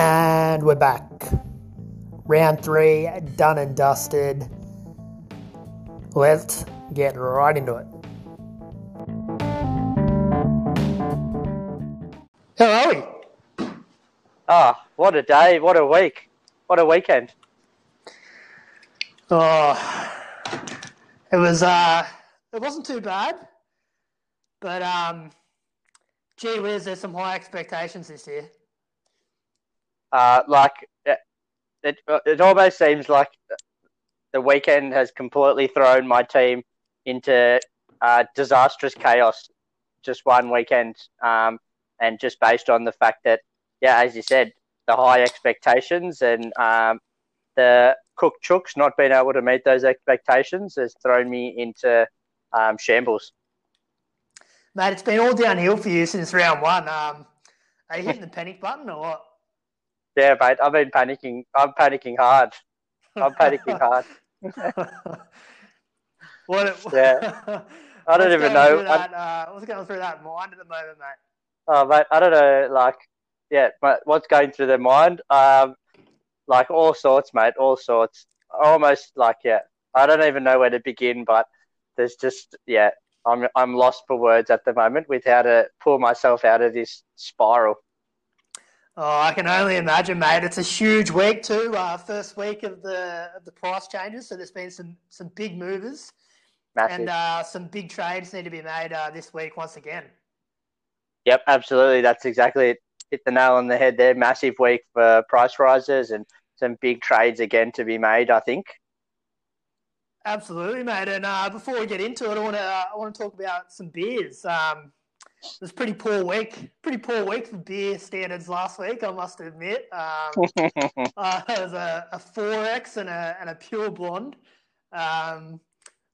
And we're back. Round three, done and dusted. Let's get right into it. How are we? Ah, what a day, what a week, what a weekend. Oh, it was. Uh, it wasn't too bad, but um, gee whiz, there's some high expectations this year. Uh, like it, it, almost seems like the weekend has completely thrown my team into uh, disastrous chaos. Just one weekend, um, and just based on the fact that, yeah, as you said, the high expectations and um, the Cook Chooks not being able to meet those expectations has thrown me into um, shambles. Mate, it's been all downhill for you since round one. Um, are you hitting the panic button or what? Yeah, mate, I've been panicking. I'm panicking hard. I'm panicking hard. what? It, yeah, I don't even know. That, uh, what's going through that mind at the moment, mate? Oh, mate, I don't know. Like, yeah, but what's going through their mind? Um, like all sorts, mate, all sorts. Almost like yeah, I don't even know where to begin, but there's just yeah, I'm I'm lost for words at the moment with how to pull myself out of this spiral. Oh, I can only imagine, mate. It's a huge week too. Uh, first week of the of the price changes, so there's been some some big movers, Massive. and uh, some big trades need to be made uh, this week once again. Yep, absolutely. That's exactly it. Hit the nail on the head there. Massive week for price rises and some big trades again to be made. I think. Absolutely, mate. And uh, before we get into it, I want to uh, I want to talk about some beers. Um, it was a pretty poor week, pretty poor week for beer standards last week. I must admit. Um, uh, it was a, a 4X and a and a pure blonde. Um,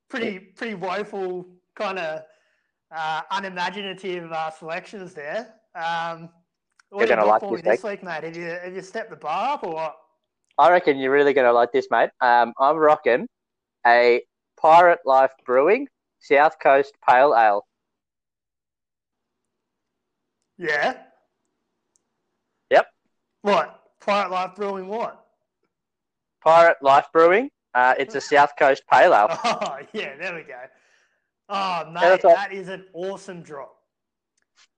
pretty pretty woeful kind of uh, unimaginative uh, selections there. Um, what you're going to like this, this week, mate? Have you have you stepped the bar up or what? I reckon you're really going to like this, mate. Um, I'm rocking a Pirate Life Brewing South Coast Pale Ale. Yeah. Yep. What? Pirate Life Brewing what? Pirate Life Brewing. Uh, it's a South Coast Pale Ale. Oh, yeah, there we go. Oh, mate, all- that is an awesome drop.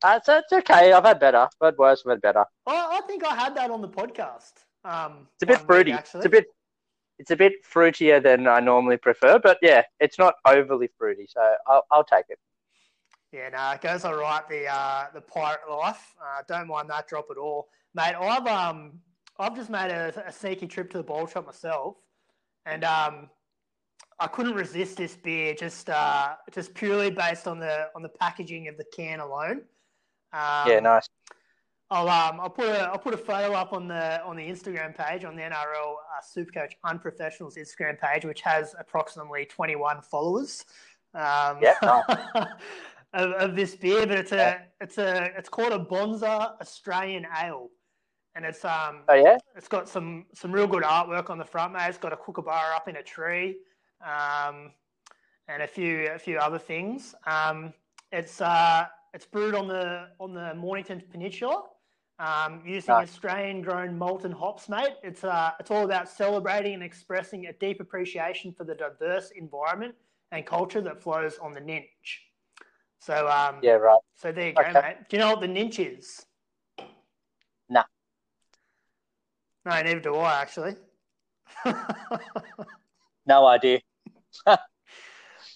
Uh, it's, it's okay. I've had better. I've had worse. I've had better. I, I think I had that on the podcast. Um, It's a bit week, fruity. actually. It's a bit. It's a bit fruitier than I normally prefer, but yeah, it's not overly fruity, so I'll, I'll take it. Yeah, no, it goes all right. The uh, the pirate life. Uh, don't mind that drop at all, mate. I've um I've just made a, a sneaky trip to the bowl shop myself, and um I couldn't resist this beer just uh just purely based on the on the packaging of the can alone. Um, yeah, nice. I'll um I'll put a I'll put a photo up on the on the Instagram page on the NRL uh, Supercoach Unprofessionals Instagram page, which has approximately 21 followers. Um, Yeah, of, of this beer, but it's a it's a it's called a Bonza Australian Ale, and it's um Oh yeah. it's got some some real good artwork on the front, mate. It's got a kookaburra up in a tree, um, and a few a few other things. Um, it's uh it's brewed on the on the Mornington Peninsula, um, using Nice. Australian grown malton hops, mate. It's uh it's all about celebrating and expressing a deep appreciation for the diverse environment and culture that flows on the Ninch. So um Yeah, right. so there you go, Okay. mate. Do you know what the Ninch is? Nah. No, neither do I actually. No idea. um,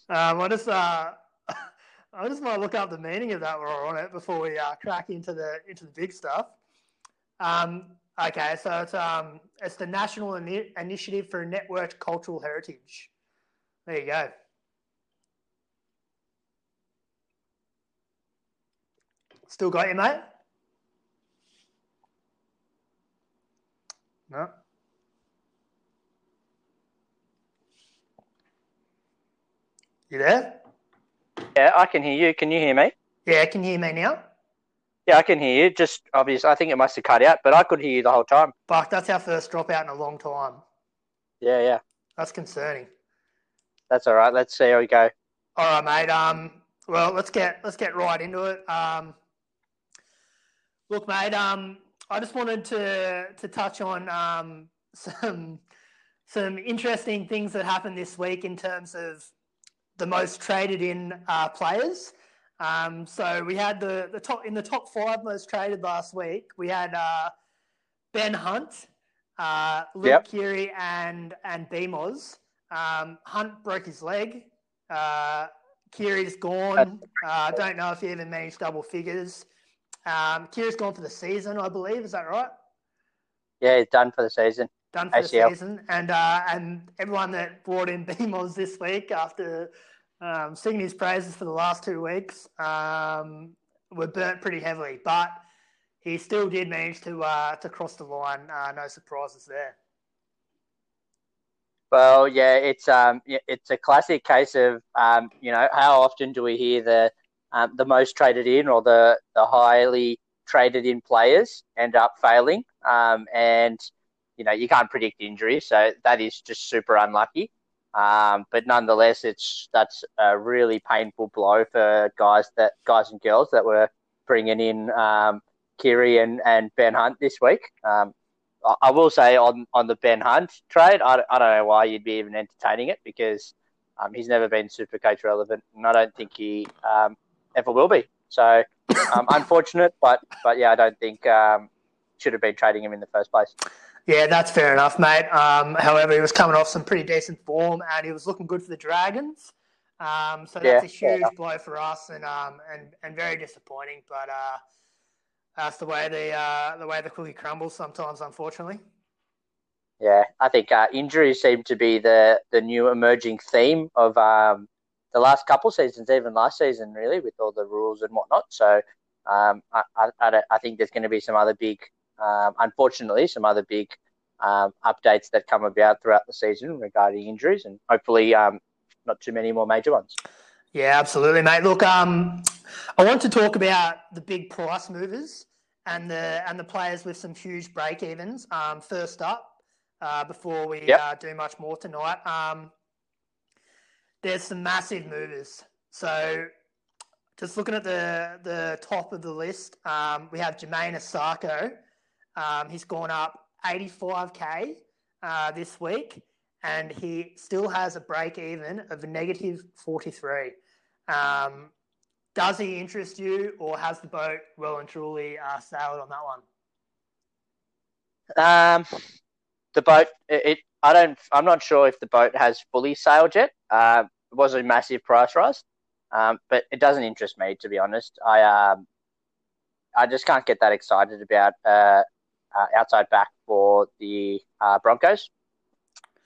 I just uh, I just want to look up the meaning of that while we're on it before we uh, crack into the into the big stuff. Um, okay, so it's um it's the National Ini- Initiative for Networked Cultural Heritage. There you go. Still got you, mate? No. You there? Yeah, I can hear you. Can you hear me? Yeah, can you hear me now? Yeah, I can hear you. Just obvious. I think it must have cut out, but I could hear you the whole time. Fuck, that's our first dropout in a long time. Yeah, yeah. That's concerning. That's all right. Let's see how we go. All right, mate. Um, well, let's get let's get right into it. Um, look, mate. Um, I just wanted to to touch on um, some some interesting things that happened this week in terms of the most traded in uh, players. Um, so we had the, the top in the top five most traded last week. We had uh, Ben Hunt, uh, Luke yep. And and BMOS. Um, Hunt broke his leg. Uh, Keary's gone. I uh, don't know if he even managed double figures. Um, Keary's gone for the season, I believe. Is that right? Yeah, he's done for the season. Done for ACL. the season, and uh, and everyone that brought in BMOS this week after um, singing his praises for the last two weeks um, were burnt pretty heavily, but he still did manage to uh, to cross the line. Uh, no surprises there. Well, yeah, it's um, it's a classic case of um, you know, how often do we hear the um, the most traded in or the the highly traded in players end up failing, um, and you know you can't predict injury. so that is just super unlucky. Um, but nonetheless, it's that's a really painful blow for guys that guys and girls that were bringing in um, Keary and, and Ben Hunt this week. Um, I will say on, on the Ben Hunt trade, I, I don't know why you'd be even entertaining it because um, he's never been super coach relevant, and I don't think he um, ever will be. So um, unfortunate, but but yeah, I don't think um, should have been trading him in the first place. Yeah, that's fair enough, mate. Um, however, he was coming off some pretty decent form, and he was looking good for the Dragons. Um, so that's yeah, a huge blow for us, and and and very disappointing. But uh, that's the way the uh, the way the cookie crumbles sometimes, unfortunately. Yeah, I think uh, injuries seem to be the the new emerging theme of um, the last couple seasons, even last season, really, with all the rules and whatnot. So um, I, I, I, think there's going to be some other big, um, unfortunately, some other big um, updates that come about throughout the season regarding injuries, and hopefully um, not too many more major ones. Yeah, absolutely, mate. Look, um, I want to talk about the big price movers and the and the players with some huge break evens. Um, first up, uh, before we yep. uh, do much more tonight, um, there's some massive movers. So, just looking at the the top of the list, um, we have Jamayne Isaako. Um, he's gone up 85k uh, this week and he still has a break even of negative 43. Um, does he interest you, or has the boat well and truly uh, sailed on that one? Um, the boat, it, I don't, I'm not sure if the boat has fully sailed yet. Uh, it was a massive price rise, um, but it doesn't interest me to be honest. I, um, I just can't get that excited about uh, uh outside back for the uh, Broncos.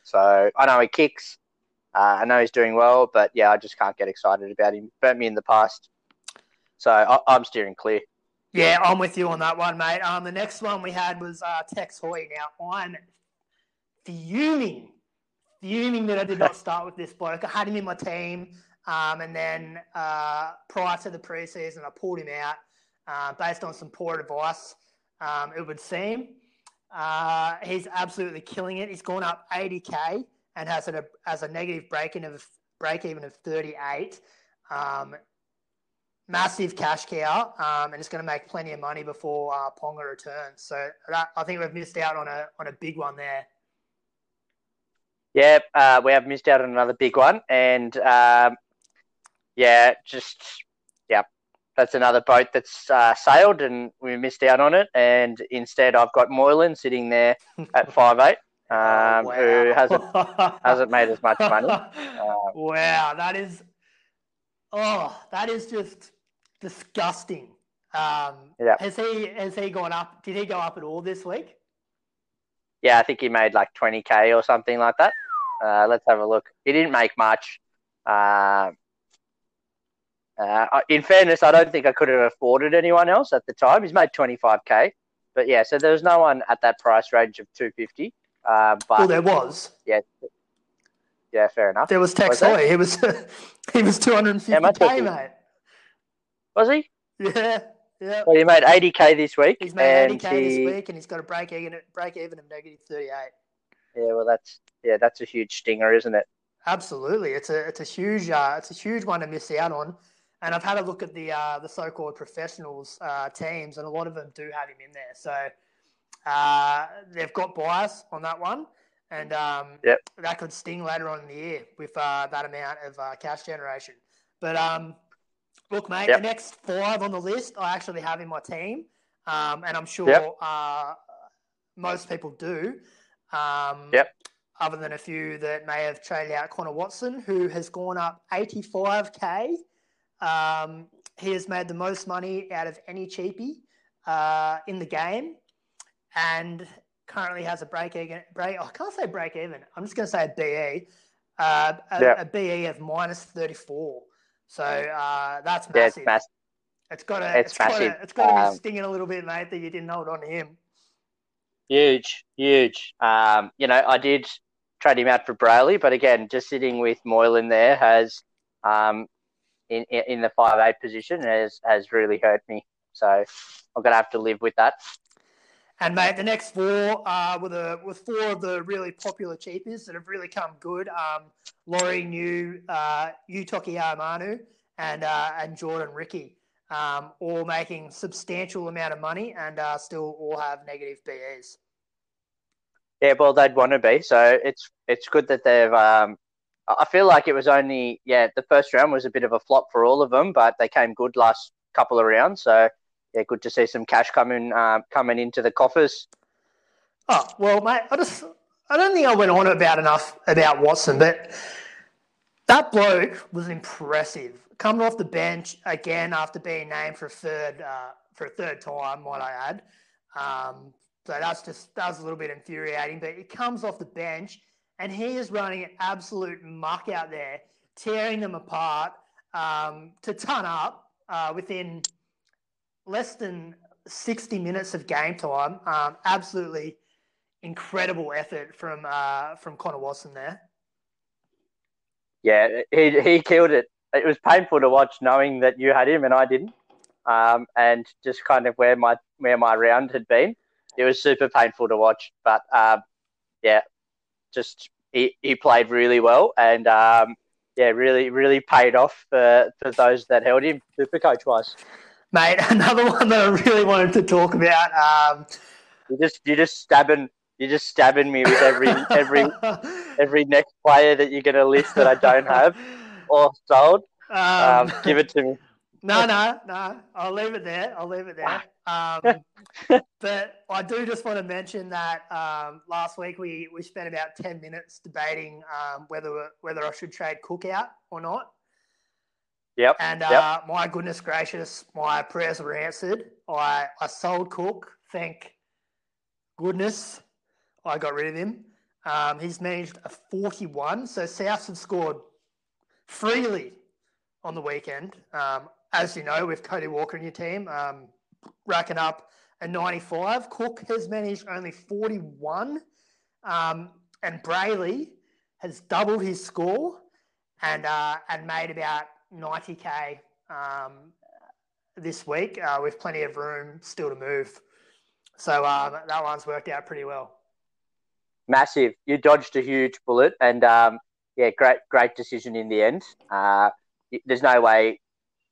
So I know he kicks. Uh, I know he's doing well, but yeah, I just can't get excited about him. Burnt me in the past, so I, am steering clear. Yeah, I'm with you on that one, mate. Um, the next one we had was uh, Tex Hoy. Now I'm fuming, fuming that I did not start with this bloke. I had him in my team, um, and then uh, prior to the preseason, I pulled him out uh, based on some poor advice. Um, it would seem. Uh, he's absolutely killing it. He's gone up 80k and has a as a negative break in of break even of 38. Um, massive cash cow, um, and it's going to make plenty of money before uh, Ponga returns. So that, I think we've missed out on a on a big one there. Yeah, uh, we have missed out on another big one, and um, yeah, just yeah, that's another boat that's uh, sailed and we missed out on it. And instead, I've got Moylan sitting there at five eight, oh, um, oh, wow. who hasn't hasn't made as much money. Um, wow, that is oh, that is just disgusting. Um, yeah. Has he has he gone up? Did he go up at all this week? Yeah, I think he made like twenty k or something like that. Uh, let's have a look. He didn't make much. Uh, uh, in fairness, I don't think I could have afforded anyone else at the time. He's made 25k, but yeah, so there was no one at that price range of 250. Uh, but well, there was. Yeah, yeah, fair enough. There was Tex Hoy. He was he was 250k, mate. Was he? Yeah, yeah. Well, he made 80k this week. He's made 80k he... this week, and he's got a break even break even of negative 38. Yeah, well, that's yeah, that's a huge stinger, isn't it? Absolutely, it's a it's a huge uh, it's a huge one to miss out on. And I've had a look at the uh, the so-called professionals uh, teams, and a lot of them do have him in there. So uh, they've got bias on that one, and um, Yep. that could sting later on in the year with uh, that amount of uh, cash generation. But um, look, mate, Yep. the next five on the list I actually have in my team, um, and I'm sure Yep. uh, most people do. Um, Yep. Other than a few that may have traded out Connor Watson, who has gone up 85k. Um, he has made the most money out of any cheapie uh, in the game, and currently has a break even. Break, I can't say break even. I'm just going to say a BE, uh, a, a BE of minus 34. So uh, that's Yeah, it's massive. massive. It's got to. It's It's got to. massive. It's got to Um, be stinging a little bit, mate, that you didn't hold on to him. Huge, huge. Um, you know, I did trade him out for Brailey, but again, just sitting with Moylan there has, um, in in in the five eight position has has really hurt me. So I'm gonna have to live with that. And mate, the next four uh, were the with four of the really popular cheapies that have really come good. Um, Laurie New, uh, Amanu, and uh, and Jordan Riki, um, all making substantial amount of money and uh, still all have negative BEs. Yeah, well, they'd want to be. So it's it's good that they've. Um, I feel like it was only yeah the first round was a bit of a flop for all of them, but they came good last couple of rounds. So yeah, good to see some cash coming uh, coming into the coffers. Oh well, mate, I just I don't think I went on about enough about Watson, but that bloke was impressive. Coming off the bench again after being named for a third uh, for a third time, might I add. Um, so that's just that was a little bit infuriating. But he comes off the bench and he is running an absolute muck out there, tearing them apart um, to ton up uh, within less than 60 minutes of game time. Um, absolutely incredible effort from uh, from Connor Watson there. Yeah, he he killed it. It was painful to watch, knowing that you had him and I didn't, um, and just kind of where my where my round had been. It was super painful to watch, but um, yeah, just he, he played really well, and um, yeah, really really paid off for, for those that held him, super coach wise. Mate, another one that I really wanted to talk about. Um, You just you just stabbing you're just stabbing me with every every every next player that you're gonna list that I don't have or sold. Um, Um, give it to me. No, no, no. I'll leave it there. I'll leave it there. Um, but I do just want to mention that um, last week we, we spent about ten minutes debating um, whether whether I should trade Cook out or not. Yep. And Yep. uh, my goodness gracious, my prayers were answered. I I sold Cook. Thank goodness I got rid of him. Um, he's managed a 41. So Souths have scored freely on the weekend. Um, as you know, with Cody Walker in your team, um, racking up a 95. Cook has managed only 41. Um, and Brailey has doubled his score and uh, and made about 90k um, this week uh, with plenty of room still to move. So um, that one's worked out pretty well. massive. You dodged a huge bullet, and um, yeah, great, great decision in the end. Uh, there's no way,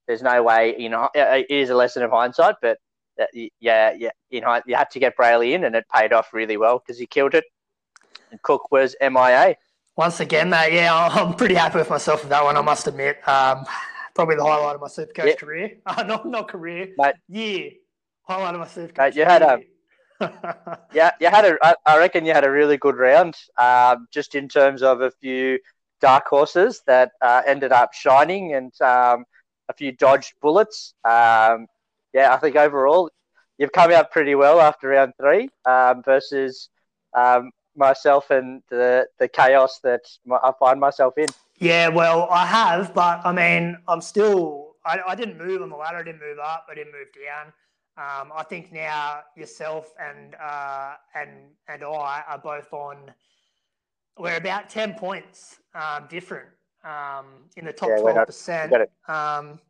there's no way. You know, it is a lesson of hindsight, but uh, yeah, yeah, in hind- you had to get Brailey in, and it paid off really well because he killed it. And Cook was MIA. Once again, mate, yeah, I'm pretty happy with myself with that one. I must admit, um, probably the highlight of my Supercoach Yeah. career. Uh, not not career, Mate. year. Highlight of my Supercoach. Mate, you had a- Yeah, you had a. I- I reckon you had a really good round, um, just in terms of a few dark horses that uh, ended up shining and um, a few dodged bullets. Um, yeah, I think overall you've come out pretty well after round three um, versus um, myself and the the chaos that I find myself in. Yeah, well, I have, but I mean, I'm still. I, I didn't move on the ladder. I didn't move up. I didn't move down. Um, I think now yourself and uh, and and I are both on. We're about ten points um, different um, in the top Yeah, twelve not- percent, um,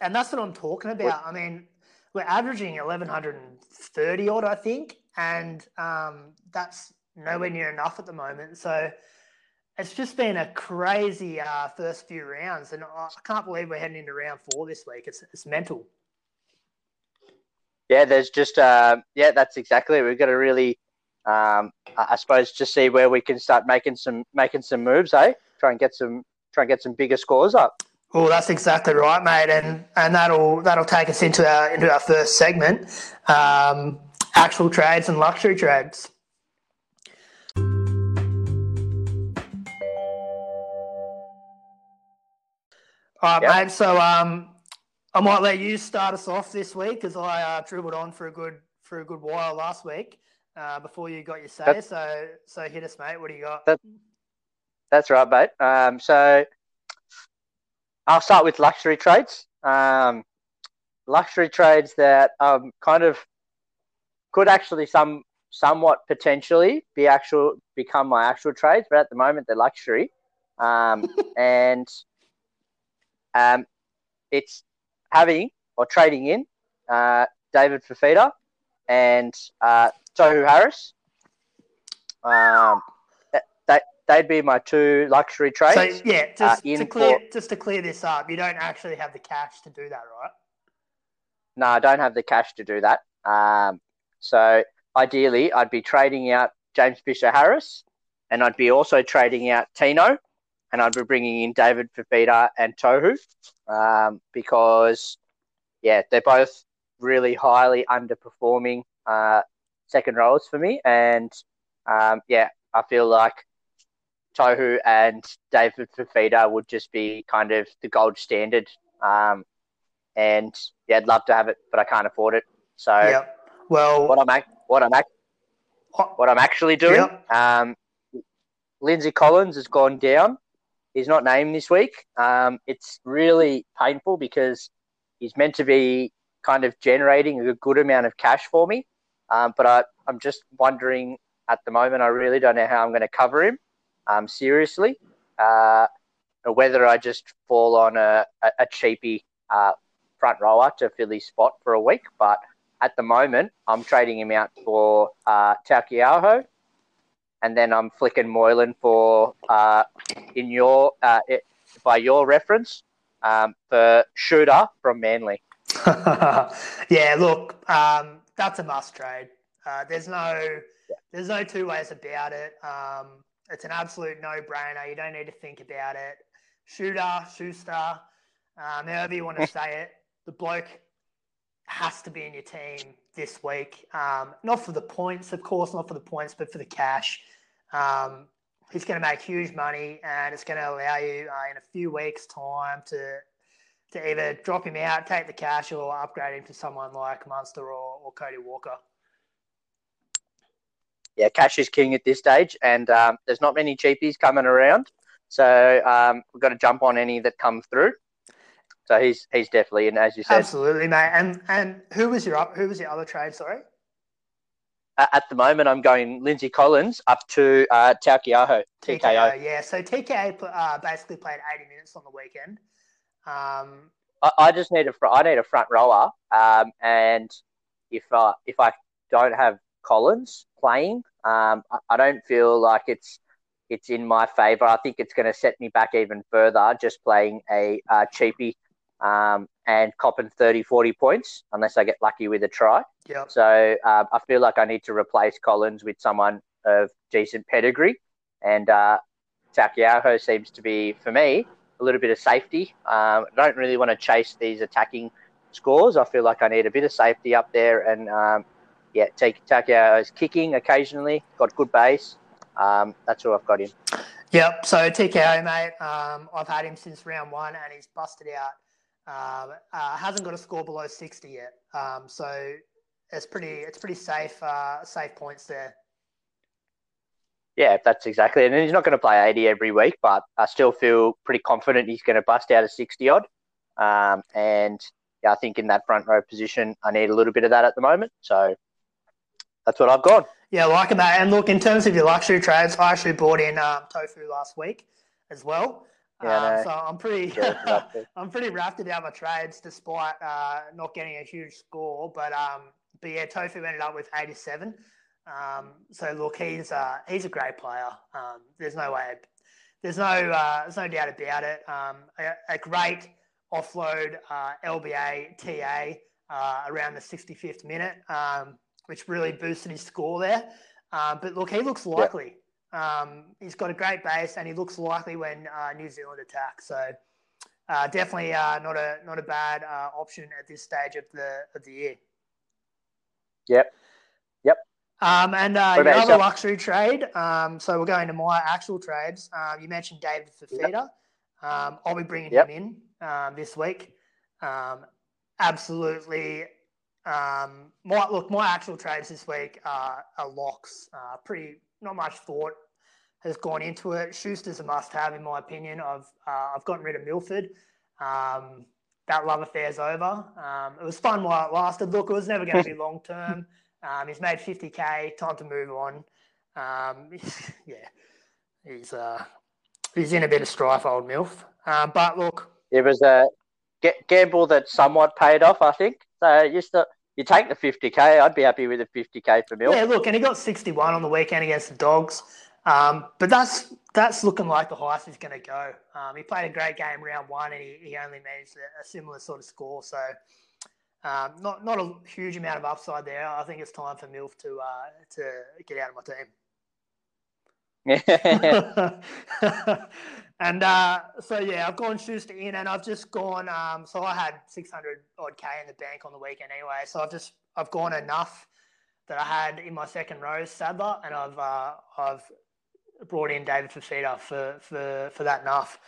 and that's what I'm talking about. I mean, we're averaging 1130 odd, I think, and um, that's nowhere near enough at the moment. So it's just been a crazy uh, first few rounds, and I can't believe we're heading into round four this week. It's it's mental. yeah, there's just uh, yeah, that's exactly. It. We've got to really, um, I suppose, just see where we can start making some making some moves. Eh, try and get some try and get some bigger scores up. Well, that's exactly right, mate, and and that'll that'll take us into our into our first segment, um, actual trades and luxury trades. All right, yep. mate. So um, I might let you start us off this week because I uh, dribbled on for a good for a good while last week uh, before you got your say. That's, so so hit us, mate. What do you got? That, that's right, mate. Um, so I'll start with luxury trades. Um, luxury trades that um, kind of could actually some somewhat potentially be actual become my actual trades, but at the moment they're luxury. Um, and um, it's having or trading in uh, David Fifita and uh, Tohu Harris. Um, that, they'd be my two luxury trades. So yeah, uh, just uh, to clear for... just to clear this up, you don't actually have the cash to do that, right? No, I don't have the cash to do that. Um, so ideally, I'd be trading out James Fisher Harris, and I'd be also trading out Tino and I'd be bringing in David Fifita and Tohu um, because, yeah, they're both really highly underperforming uh, second roles for me. And, um, yeah, I feel like Tohu and David Fifita would just be kind of the gold standard. Um, and, yeah, I'd love to have it, but I can't afford it. So, yep. well, what I'm, what I'm, what I'm actually doing, yep. um, Lindsay Collins has gone down he's not named this week. Um, it's really painful because he's meant to be kind of generating a good amount of cash for me. Um, but I, I'm just wondering at the moment, I really don't know how I'm going to cover him um, seriously, uh, or whether I just fall on a, a, cheapy uh, front rower to fill his spot for a week. But at the moment, I'm trading him out for uh, and then I'm flicking Moylan for uh, in your uh, it, by your reference um, for shooter from Manly. yeah, look, um, that's a must trade. Uh, there's no there's no two ways about it. Um, it's an absolute no brainer. You don't need to think about it. Shooter, Schuster, um, however you want to say it, the bloke has to be in your team this week. Um, not for the points, of course, not for the points, but for the cash. Um, he's going to make huge money, and it's going to allow you uh, in a few weeks' time to to either drop him out, take the cash, or upgrade him to someone like Munster or, or Cody Walker. Yeah, cash is king at this stage, and um, there's not many cheapies coming around, so um, we've got to jump on any that come through. So he's he's definitely in, as you said. Absolutely, mate. And and who was your up who was your other trade? Sorry at the moment, I'm going Lindsay Collins up to uh, Taukei'aho, TKO. TKO. Yeah, so TKO uh, basically played 80 minutes on the weekend. Um, I, I, just need a I need a front rower, um, and if uh, if I don't have Collins playing, um, I, I don't feel like it's it's in my favour. I think it's going to set me back even further just playing a uh, cheapie um, and copping 30, 40 points unless I get lucky with a try. Yeah. So um, I feel like I need to replace Collins with someone of decent pedigree. And uh, Taukei'aho seems to be, for me, a little bit of safety. Um, I don't really want to chase these attacking scores. I feel like I need a bit of safety up there. And um, yeah, take is kicking occasionally, got good base. Um, that's who I've got in. Yep. So TKO, mate, um, I've had him since round one and he's busted out um, uh, hasn't got a score below 60 yet. Um, so it's pretty it's pretty safe uh, safe points there. Yeah, that's exactly. And he's not going to play 80 every week, but I still feel pretty confident he's going to bust out a 60 odd. Um, and yeah, I think in that front row position, I need a little bit of that at the moment. So that's what I've got. Yeah, like that. And look, in terms of your luxury trades, I actually bought in um, Tohu last week as well. Yeah, um. So I'm pretty, I'm pretty wrapped about my trades, despite uh, not getting a huge score. But um, but yeah, Tohu ended up with 87. Um, so look, he's uh, he's a great player. Um, there's no way, there's no uh, there's no doubt about it. Um, a, a, great offload uh, LBA TA uh, around the 65th minute, um, which really boosted his score there. Um, but look, he looks likely. Um, he's got a great base, and he looks likely when uh, New Zealand attack. So uh, definitely uh, not a not a bad uh, option at this stage of the of the year. Yep. Yep. Um, and uh, your other luxury trade. Um, so we're going to my actual trades. Um, you mentioned David Fifita. Yep. Um, I'll be bringing yep. him in um, this week. Um, absolutely. Um, my look, my actual trades this week are, are locks. Uh, pretty not much thought has gone into it. Schuster's a must-have in my opinion. I've uh, I've gotten rid of Milford. Um, that love affair's over. Um, it was fun while it lasted. Look, it was never going to be long term. Um, he's made 50k. Time to move on. Um, yeah, he's uh, he's in a bit of strife, old Milf. Um, but look, it was a gamble that somewhat paid off, I think. So you still you take the 50k. I'd be happy with the 50k for Milf. Yeah, look, and he got 61 on the weekend against the Dogs. Um, but that's that's looking like the highest he's going to go. Um, he played a great game round one, and he, he only managed a, a similar sort of score. So um, not not a huge amount of upside there. I think it's time for Milf to uh, to get out of my team. and uh, so yeah, I've gone Schuster in, and I've just gone. Um, so I had six hundred odd k in the bank on the weekend anyway. So I've just I've gone enough that I had in my second row Sadler, and I've uh, I've brought in David Fifita for for for that enough.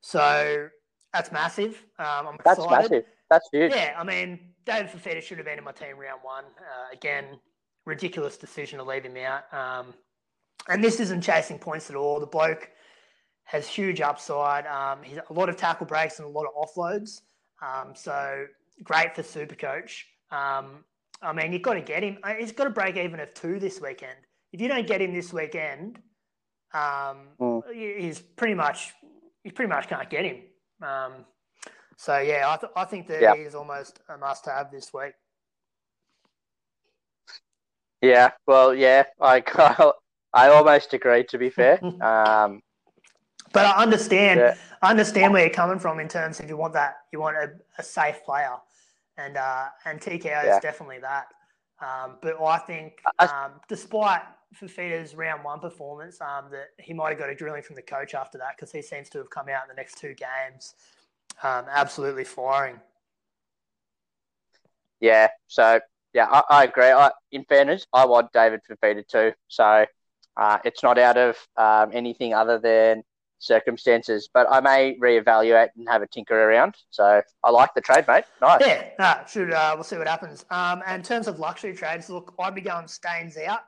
So that's massive. Um, I'm that's excited. massive. That's huge. Yeah, I mean, David Fifita should have been in my team round one. Uh, again, ridiculous decision to leave him out. Um, and this isn't chasing points at all. The bloke has huge upside. Um, he's a lot of tackle breaks and a lot of offloads. Um, so great for Super Coach. Um, I mean, you've got to get him. He's got to break even of two this weekend. If you don't get him this weekend, um, mm. he's pretty much you pretty much can't get him. Um, so yeah, I, th- I think that yep. he's almost a must-have this week. Yeah, well, yeah, I I almost agree. To be fair, um, but I understand. Yeah. I understand where you're coming from in terms of you want that you want a, a safe player, and uh, and TKO yeah. is definitely that. Um, but I think, um, despite Fifita's round one performance, um, that he might have got a drilling from the coach after that because he seems to have come out in the next two games um, absolutely firing. Yeah, so yeah, I, I agree. I, in fairness, I want David Fifita too. So uh, it's not out of um, anything other than circumstances, but I may reevaluate and have a tinker around. So I like the trade, mate. Nice. Yeah, no, should uh, we'll see what happens. Um, and in terms of luxury trades, look, I'd be going Staines out.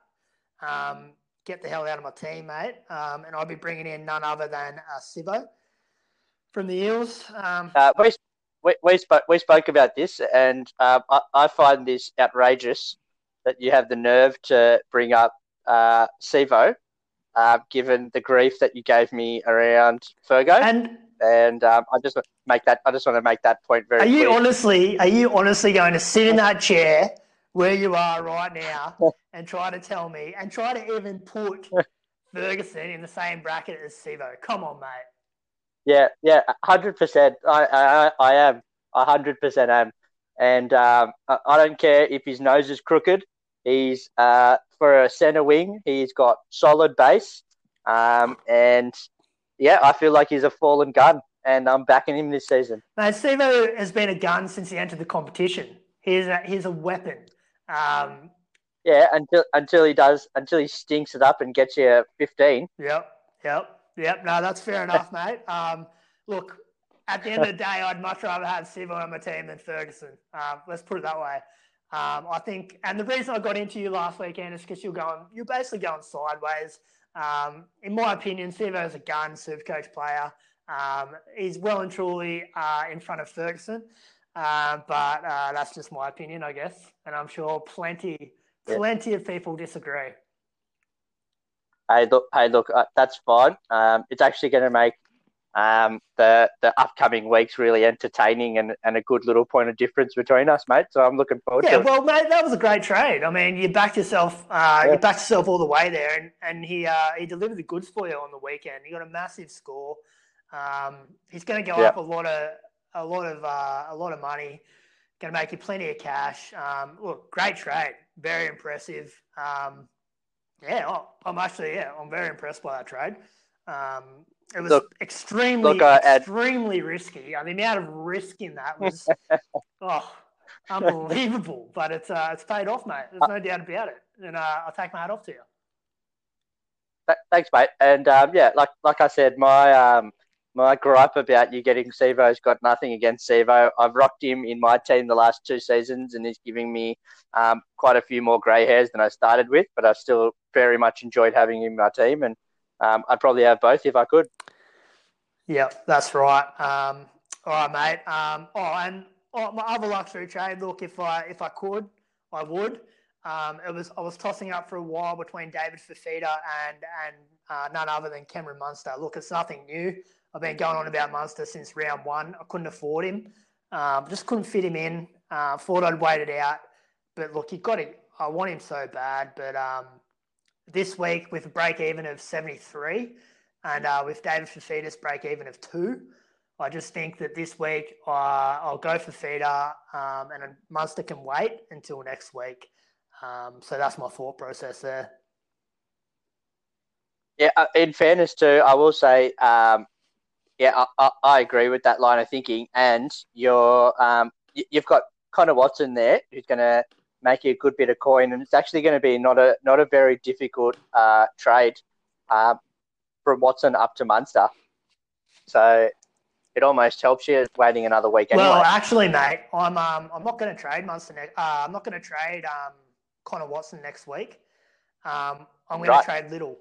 Um, get the hell out of my team, mate. Um, and I'd be bringing in none other than uh, Sivo from the Eels. Um, uh, we, we, we, spoke, we spoke about this, and uh, I, I, find this outrageous that you have the nerve to bring up uh, Sivo, uh, given the grief that you gave me around Fergo. And and um, I just make that. I just want to make that point very. Are you clear. honestly? Are you honestly going to sit in that chair where you are right now and try to tell me and try to even put Ferguson in the same bracket as Sivo? Come on, mate. Yeah, yeah, hundred percent. I, I, I am. hundred percent am. And um, I, I, don't care if his nose is crooked. He's uh, for a centre wing. He's got solid base. Um, and yeah, I feel like he's a fallen gun, and I'm backing him this season. Mate, Sivo has been a gun since he entered the competition. He's a, he's a weapon. Um, yeah, until until he does, until he stinks it up and gets you 15. Yep, yep. Yep, no, that's fair enough, mate. Um, look, at the end of the day, I'd much rather have Sivo on my team than Ferguson. Um, let's put it that way. Um, I think, and the reason I got into you last weekend is because you're going, you're basically going sideways. Um, in my opinion, Sivo's a gun, super coach player. Um, he's well and truly uh, in front of Ferguson, uh, but uh, that's just my opinion, I guess. And I'm sure plenty, plenty yeah. of people disagree hey, look, hey, look, uh, that's fine. Um, it's actually going to make um, the the upcoming weeks really entertaining and, and a good little point of difference between us, mate. So I'm looking forward yeah, to it. well, mate, that was a great trade. I mean, you backed yourself, uh, yeah. you backed yourself all the way there, and, and he uh, he delivered the goods for you on the weekend. He got a massive score. Um, he's going to go yeah. up a lot of a lot of uh, a lot of money going to make you plenty of cash. Um, look, great trade, very impressive. Um, yeah, oh, I'm actually yeah, I'm very impressed by that trade. Um, it was look, extremely, look, uh, extremely risky. I mean, the amount of risk in that was oh, unbelievable. but it's uh, it's paid off, mate. There's no doubt about it. And uh, I'll take my hat off to you. Thanks, mate. And um, yeah, like like I said, my um, my gripe about you getting Sivo's got nothing against Sevo. I've rocked him in my team the last two seasons, and he's giving me um, quite a few more grey hairs than I started with. But I still very much enjoyed having him in my team, and um, I'd probably have both if I could. Yeah, that's right. Um, all right, mate. Um, oh, and oh, my other luxury trade. Look, if I if I could, I would. Um, it was I was tossing up for a while between David Fifita and and uh, none other than Cameron Munster. Look, it's nothing new. I've been going on about Munster since round one. I couldn't afford him. Um, just couldn't fit him in. Uh, thought I'd wait it out. But look, you got it. I want him so bad. But um, this week, with a break even of 73 and uh, with David Fifita's break even of two, I just think that this week uh, I'll go for Fifita um, and a Munster can wait until next week. Um, so that's my thought process there. Yeah, uh, in fairness too, I will say um, yeah, I, I, I, agree with that line of thinking. And you're, um, you've got Connor Watson there, who's going to make you a good bit of coin, and it's actually going to be not a not a very difficult uh, trade uh, from Watson up to Munster. So it almost helps you waiting another week. Anyway. Well, actually, mate, I'm um, I'm not going to trade Munster. Ne- uh, I'm not going to trade um, Connor Watson next week. Um, I'm going right. to trade Little.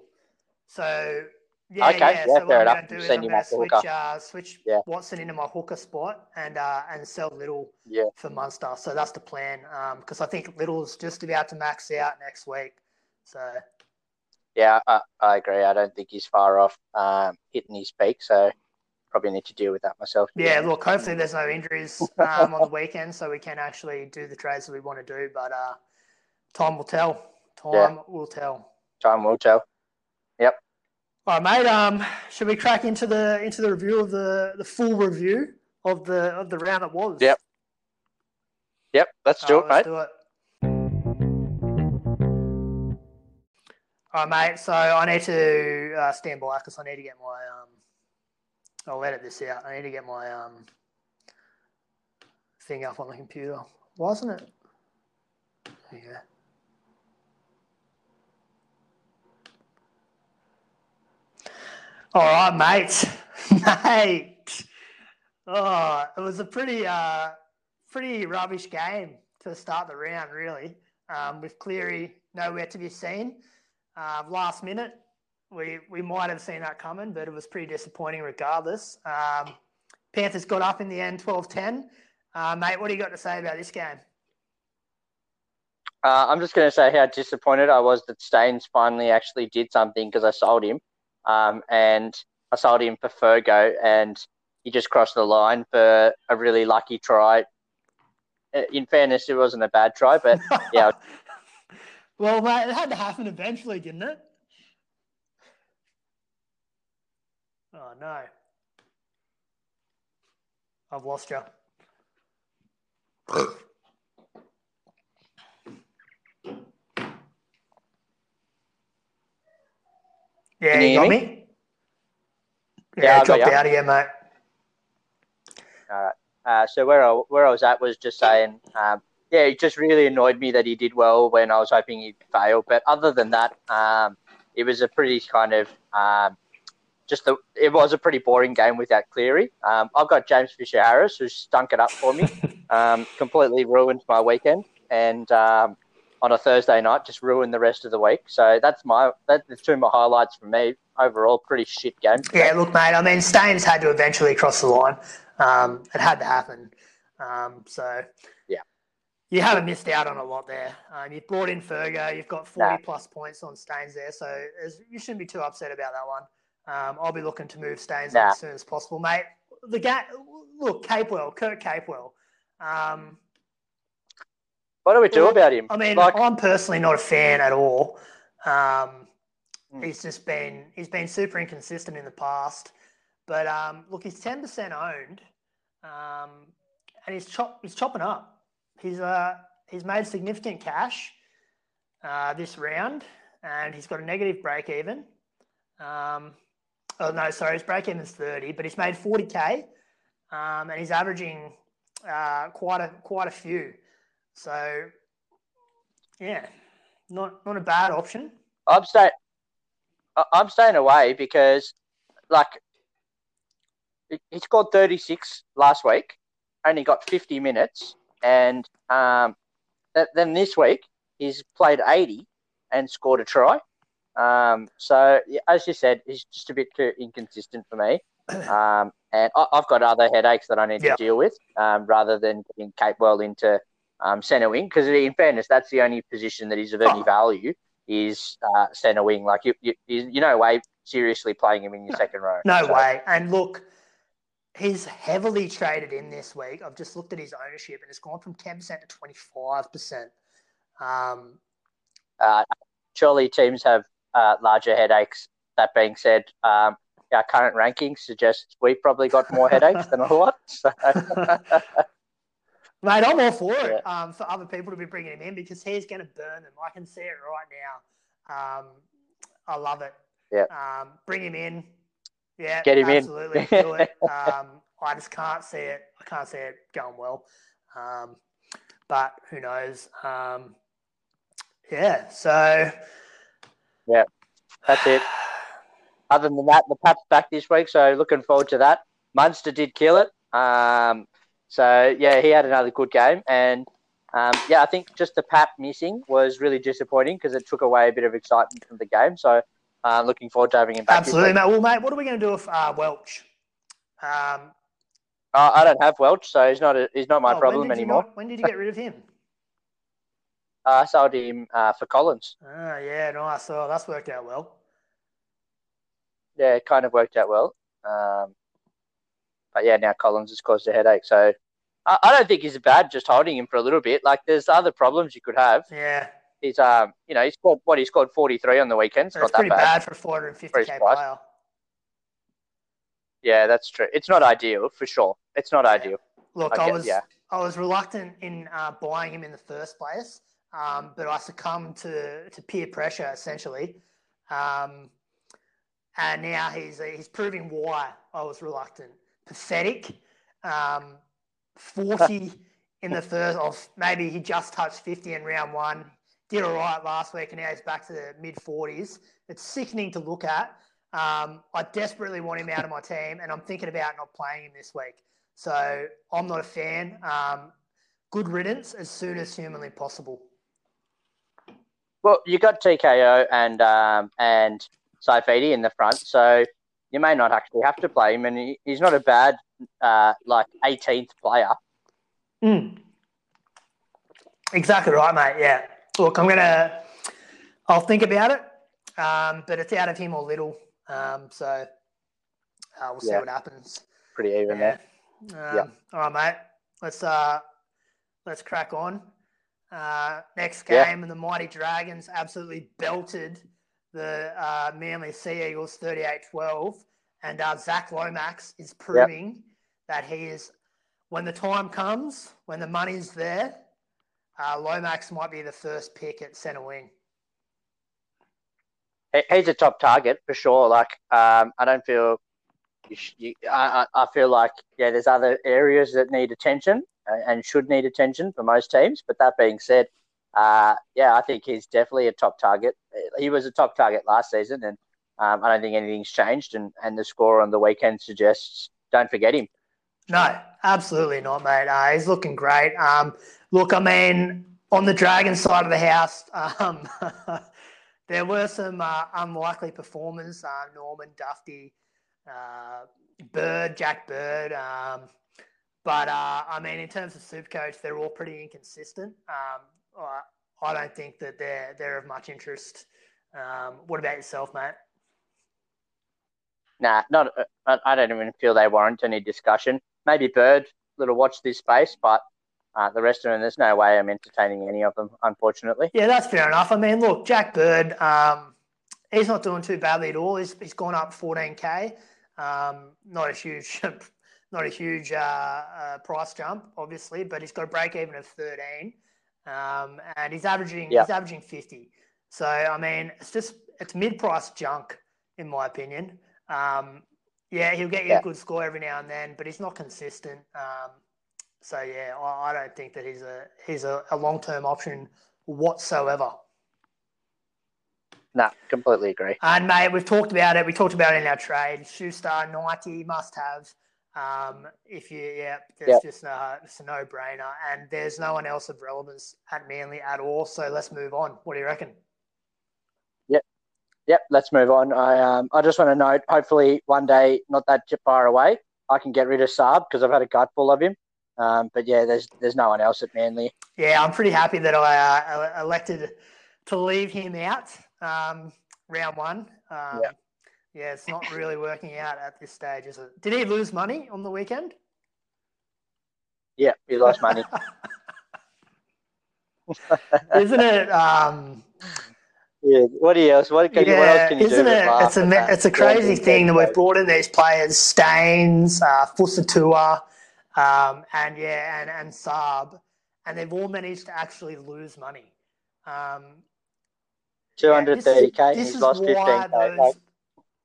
So yeah, okay, yeah. yeah so what I'm going to do is I'm to switch, uh, switch yeah. Watson into my hooker spot and uh, and sell Little yeah. for Munster. So that's the plan Um because um, I think Little's just about to max out next week. So yeah, I, I agree. I don't think he's far off um, hitting his peak. So probably need to deal with that myself. Yeah, look, hopefully there's no injuries um, on the weekend, so we can actually do the trades that we want to do. But uh, time will tell. Time yeah. will tell. Time will tell. All right, mate. Um, should we crack into the into the review of the the full review of the of the round that was? Yep. Yep. Let's do it, let's mate. Do it. All right, mate. So I need to uh, stand by because I need to get my um. I'll edit this out. I need to get my um thing up on the computer. Wasn't it? There you go. All right, mate. mate. Oh, it was a pretty, uh, pretty rubbish game to start the round, really. Um, with Cleary nowhere to be seen. Uh, last minute, we we might have seen that coming, but it was pretty disappointing regardless. Um, Panthers got up in the end 12 10. Uh, mate, what do you got to say about this game? Uh, I'm just going to say how disappointed I was that Staines finally actually did something because I sold him. Um, and I sold him for Fergo, and he just crossed the line for a really lucky try. Uh, in fairness, it wasn't a bad try, but yeah. well, mate, it had to happen eventually, didn't it? Oh no, I've lost you. Yeah, you, you got me? me? Yeah, yeah dropped out again, mate. All right. Uh, so where I, where I was at was just saying, um, yeah, it just really annoyed me that he did well when I was hoping he'd fail. But other than that, um, it was a pretty kind of um, just the, it was a pretty boring game without Cleary. Um, I've got James Fisher Harris who stunk it up for me, um, completely ruined my weekend, and um, on a Thursday night, just ruin the rest of the week. So that's my that's two of my highlights for me. Overall, pretty shit game. Yeah, look, mate. I mean, Staines had to eventually cross the line. Um, it had to happen. Um, so yeah, you haven't missed out on a lot there. Um, you've brought in Fergo. You've got forty nah. plus points on Staines there, so you shouldn't be too upset about that one. Um, I'll be looking to move Staines nah. as soon as possible, mate. The game. Look, Capewell, Kurt Capewell. Um, what do we do well, about him? I mean, like, I'm personally not a fan at all. Um, hmm. He's just been he's been super inconsistent in the past, but um, look, he's ten percent owned, um, and he's chop he's chopping up. he's uh he's made significant cash uh, this round, and he's got a negative break even. Um, oh no, sorry, his break even is thirty, but he's made forty k, um, and he's averaging uh, quite a quite a few. So yeah, not not a bad option. I'm staying. I'm staying away because, like, he scored 36 last week, only got 50 minutes, and um, th- then this week he's played 80 and scored a try. Um, so as you said, he's just a bit too inconsistent for me. Um, and I- have got other headaches that I need yep. to deal with um, rather than getting Capewell into um, centre wing. Because in fairness, that's the only position that is of any oh. value is uh, centre wing. Like you, you, you know, way seriously playing him in your second row. No so. way. And look, he's heavily traded in this week. I've just looked at his ownership, and it's gone from ten percent to twenty five percent. Um, uh, surely teams have uh, larger headaches. That being said, um, our current rankings suggests we've probably got more headaches than a lot. So. Mate, I'm all for it yeah. um, for other people to be bringing him in because he's going to burn them. I can see it right now. Um, I love it. Yeah. Um, bring him in. Yeah. Get him absolutely, in. Absolutely. do it. Um, I just can't see it. I can't see it going well. Um, but who knows? Um, yeah. So. Yeah. That's it. Other than that, the Pap's back this week, so looking forward to that. Munster did kill it. Um, so yeah, he had another good game, and um, yeah, I think just the Pap missing was really disappointing because it took away a bit of excitement from the game. So uh, looking forward to having him back. Absolutely, mate. Well, mate, what are we going to do with uh, Welch? Um, uh, I don't have Welch, so he's not a, he's not my oh, problem when anymore. Not, when did you get rid of him? I sold him uh, for Collins. Ah, yeah, nice. So that's worked out well. Yeah, it kind of worked out well. Um, but yeah, now Collins has caused a headache. So I, I don't think he's bad just holding him for a little bit. Like there's other problems you could have. Yeah. He's um you know, he scored what he scored forty three on the weekend. It's that's not pretty bad, bad for four hundred and fifty K player. Yeah, that's true. It's not ideal for sure. It's not yeah. ideal. Look, I, I was yeah. I was reluctant in uh, buying him in the first place, um, but I succumbed to to peer pressure essentially. Um, and now he's he's proving why I was reluctant pathetic. Um, 40 in the first, of maybe he just touched 50 in round one. Did all right last week, and now he's back to the mid 40s. It's sickening to look at. Um, I desperately want him out of my team, and I'm thinking about not playing him this week. So I'm not a fan. Um, good riddance as soon as humanly possible. Well, you got TKO and um, and Saifiti in the front, so you may not actually have to play him, and he, he's not a bad uh, like 18th player. Mm. Exactly right, mate. Yeah. Look, I'm gonna. I'll think about it, um, but it's out of him or little. Um, so uh, we'll see yeah. what happens. Pretty even yeah. there. Um, yeah. All right, mate. Let's uh, let's crack on. Uh, next game, yeah. and the Mighty Dragons absolutely belted the uh, Manly Sea Eagles 38 12. And uh, Zach Lomax is proving yep. that he is, when the time comes, when the money's there, uh, Lomax might be the first pick at centre wing. He's a top target for sure. Like, um, I don't feel, you, you, I, I feel like, yeah, there's other areas that need attention and should need attention for most teams. But that being said, uh, yeah, I think he's definitely a top target. He was a top target last season, and um, I don't think anything's changed. And, and the score on the weekend suggests don't forget him. No, absolutely not, mate. Uh, he's looking great. Um, look, I mean, on the Dragon side of the house, um, there were some uh, unlikely performers. Uh, Norman Dufty, uh, Bird, Jack Bird. Um, but uh, I mean, in terms of Supercoach, they're all pretty inconsistent. I don't think that they're they're of much interest. Um, what about yourself, mate? Nah, not. Uh, I don't even feel they warrant any discussion. Maybe Bird, little watch this space, but uh, the rest of them, there's no way I'm entertaining any of them, unfortunately. Yeah, that's fair enough. I mean, look, Jack Bird, um, he's not doing too badly at all. He's, he's gone up 14k. Um, not a huge not a huge uh, uh, price jump, obviously, but he's got a break even of 13, um, and he's averaging Yeah. he's averaging 50. So I mean, it's just it's mid price junk in my opinion. Um, yeah, he'll get you Yeah. a good score every now and then, but he's not consistent. Um, so yeah, I, I don't think that he's a he's a, a long term option whatsoever. No, completely agree. And mate, we've talked about it. We talked about it in our trade. Schuster ninety must have. Um, if you yeah, there's Yep. just no, it's a no brainer, and there's no one else of relevance at Manly at all. So let's move on. What do you reckon? Yep, yep. let's move on. I um, I just want to note, hopefully one day, not that far away, I can get rid of Saab because I've had a gutful of him. Um, but yeah, there's there's no one else at Manly. Yeah, I'm pretty happy that I uh, elected to leave him out um, round one. Um, Yeah. Yeah, it's not really working out at this stage, is it? Did he lose money on the weekend? Yeah, he lost money. Isn't it? Um, yeah, what else? What, can you, what else can you isn't do? it? It's a that? it's a crazy Yeah, thing that we've brought in these players, Staines, uh, Fusitu'a, um, and yeah, and and Saab, and they've all managed to actually lose money. Um, yeah, this is- 230k. This He's is lost why 15k. those Like,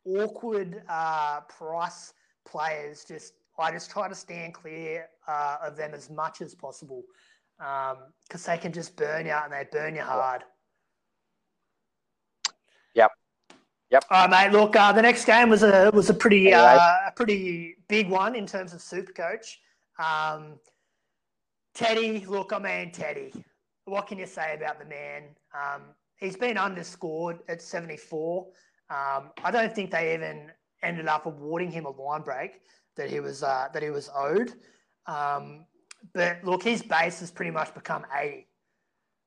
awkward uh, price players just I just try to stand clear uh, of them as much as possible because they can just burn you out and they burn you hard. Yep. Yep. All right, mate. Look, uh, the next game was a was a pretty Anyway. uh, a pretty big one in terms of Supercoach. Um, Teddy, look, I mean Teddy. What can you say about the man? Um, he's been underscored at 74. Um, I don't think they even ended up awarding him a line break that he was uh, that he was owed. Um, but look, his base has pretty much become 80.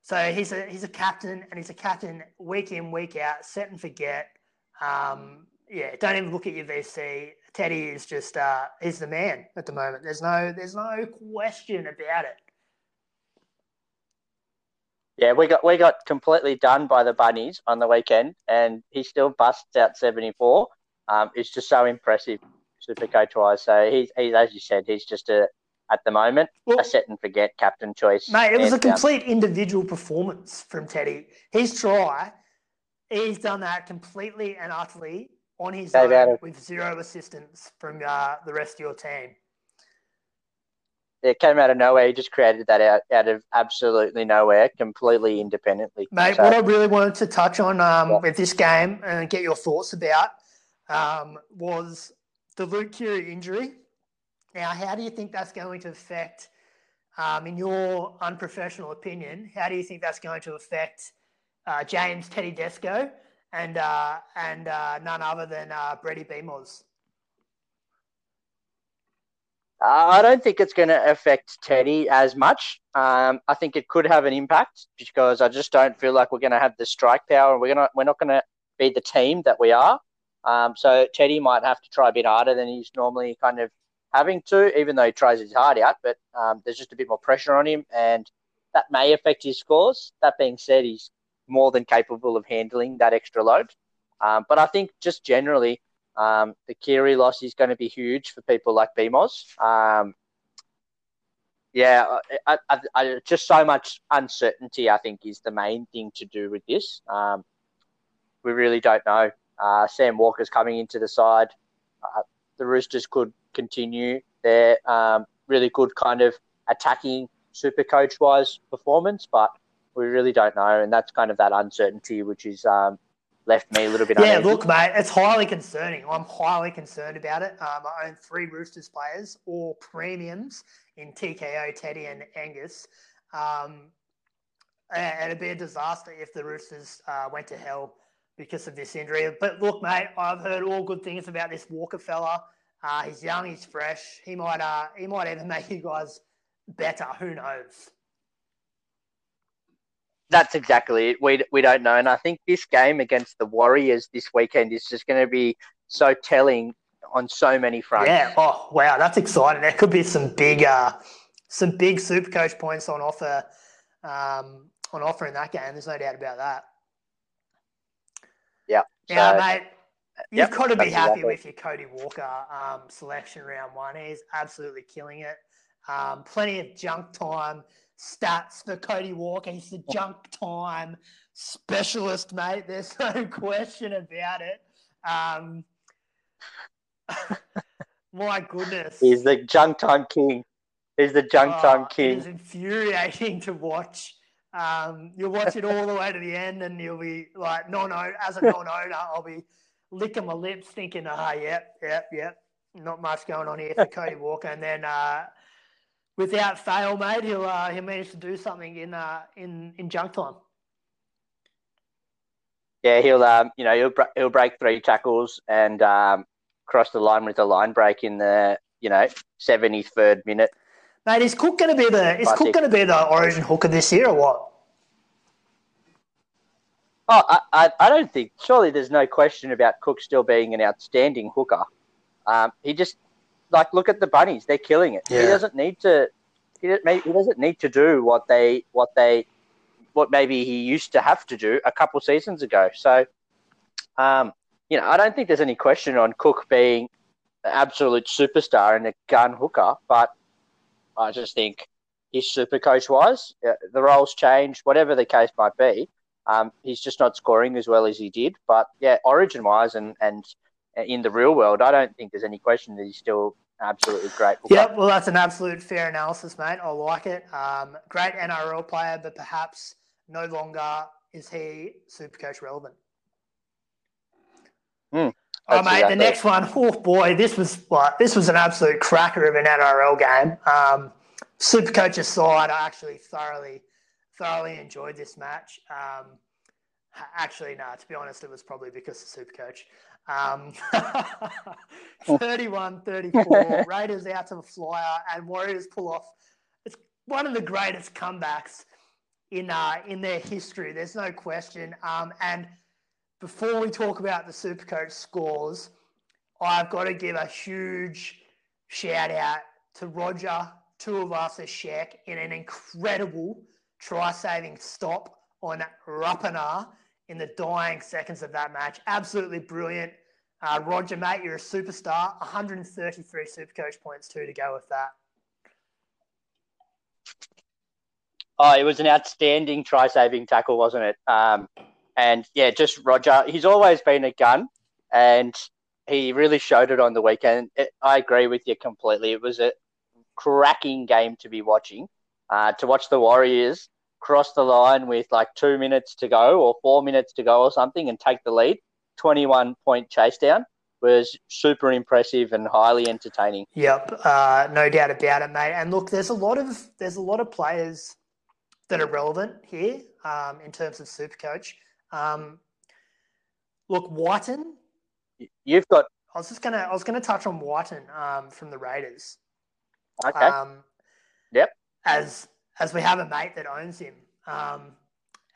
So he's a he's a captain, and he's a captain week in week out, set and forget. Um, yeah, don't even look at your VC. Teddy is just uh, he's the man at the moment. There's no there's no question about it. Yeah, we got we got completely done by the bunnies on the weekend, and he still busts out 74. Um, it's just so impressive, super coach wise. So he's he's as you said, he's just a at the moment Well, a set and forget captain choice. Mate, it was a down. complete individual performance from Teddy. His try, he's done that completely and utterly on his own with zero assistance from uh, the rest of your team. It came out of nowhere. He just created that out, out of absolutely nowhere, completely independently. Mate, So- what I really wanted to touch on um, Yeah. with this game and get your thoughts about um, was the Luke Keary injury. Now, how do you think that's going to affect, um, in your unprofessional opinion, how do you think that's going to affect uh, James Tedesco and uh, and uh, none other than uh, Brady Beamos? Uh, I don't think it's going to affect Teddy as much. Um, I think it could have an impact because I just don't feel like we're going to have the strike power. We're gonna we're not going to be the team that we are. Um, so Teddy might have to try a bit harder than he's normally kind of having to, even though he tries his heart out. But um, there's just a bit more pressure on him, and that may affect his scores. That being said, he's more than capable of handling that extra load. Um, but I think just generally, um, the Keary loss is going to be huge for people like BMOS. Um, yeah, I, I, I, just so much uncertainty, I think, is the main thing to do with this. Um, we really don't know. Uh, Sam Walker's coming into the side. Uh, the Roosters could continue their um, really good kind of attacking super coach wise performance, but we really don't know. And that's kind of that uncertainty, which is um, left me a little bit Yeah, uneasy. look, mate, it's highly concerning. I'm highly concerned about it. Um, I own three Roosters players, all premiums in TKO, Teddy, and Angus. Um, and it'd be a disaster if the Roosters uh, went to hell because of this injury. But look, mate, I've heard all good things about this Walker fella. Uh, he's young, he's fresh. He might, uh, he might even make you guys better. Who knows? That's exactly it. We, we don't know. And I think this game against the Warriors this weekend is just going to be so telling on so many fronts. Yeah. Oh, wow. That's exciting. There could be some big, uh, some big super coach points on offer, um, on offer in that game. There's no doubt about that. Yeah. Yeah, So- mate, You've Yep, got to be happy exactly- with your Cody Walker um, selection round one. He's absolutely killing it. Um, plenty of junk time stats for Cody Walker. He's the junk time specialist, mate. There's no question about it. Um, my goodness. He's the junk time king. He's the junk Oh, time king. is infuriating to watch. Um, you'll watch it all the way to the end, and you'll be like, no, no, as a non-owner, I'll be licking my lips, thinking, ah, yep, yep, yep, not much going on here for Cody Walker. And then, uh, without fail, mate, he'll uh, he'll manage to do something in uh, in in junk time. Yeah, he'll um, you know, he'll he'll break three tackles and um, cross the line with a line break in the you know seventy third minute. Mate, is Cook going to be the is Cook going to be the Origin hooker this year or what? Oh, I, I, I don't think. Surely, there's no question about Cook still being an outstanding hooker. Um, he just like look at the bunnies; they're killing it. He doesn't need to. He doesn't, he doesn't need to do what they what they what maybe he used to have to do a couple seasons ago. So, um, you know, I don't think there's any question on Cook being an absolute superstar and a gun hooker, but I just think he's super coach wise. Uh, the roles changed, whatever the case might be. Um, he's just not scoring as well as he did. But yeah, origin wise and, and in the real world, I don't think there's any question that he's still absolutely great. Yep, well, that's an absolute fair analysis, mate. I like it. Um, great NRL player, but perhaps no longer is he super coach relevant. Hmm, oh, mate, the next one. Oh boy, this was what this was an absolute cracker of an NRL game. Um, super coach aside, I actually thoroughly, thoroughly enjoyed this match. Um, actually, no, to be honest, it was probably because of super coach. Um, 31 34. Raiders out to the flyer, and Warriors pull off. It's one of the greatest comebacks in uh, in their history. There's no question. Um, and before we talk about the Supercoach scores, I've got to give a huge shout out to Roger, Tuivasa-Sheck, in an incredible try saving stop on Rapana in the dying seconds of that match. Absolutely brilliant. Uh, Roger, mate, you're a superstar. 133 Supercoach points, too to go with that. Oh, it was an outstanding try saving tackle, wasn't it? Um, and yeah, just Roger. He's always been a gun, and he really showed it on the weekend. It, I agree with you completely. It was a cracking game to be watching. Uh, to watch the Warriors cross the line with like two minutes to go or four minutes to go or something and take the lead, 21 point chase down was super impressive and highly entertaining. Yep, uh, no doubt about it, mate. And look, there's a lot of there's a lot of players that are relevant here um, in terms of Supercoach. Um, look, Wighton. You've got I was just gonna I was gonna touch on Wighton um, from the Raiders. okay. Um, Yep. As as we have a mate that owns him, um,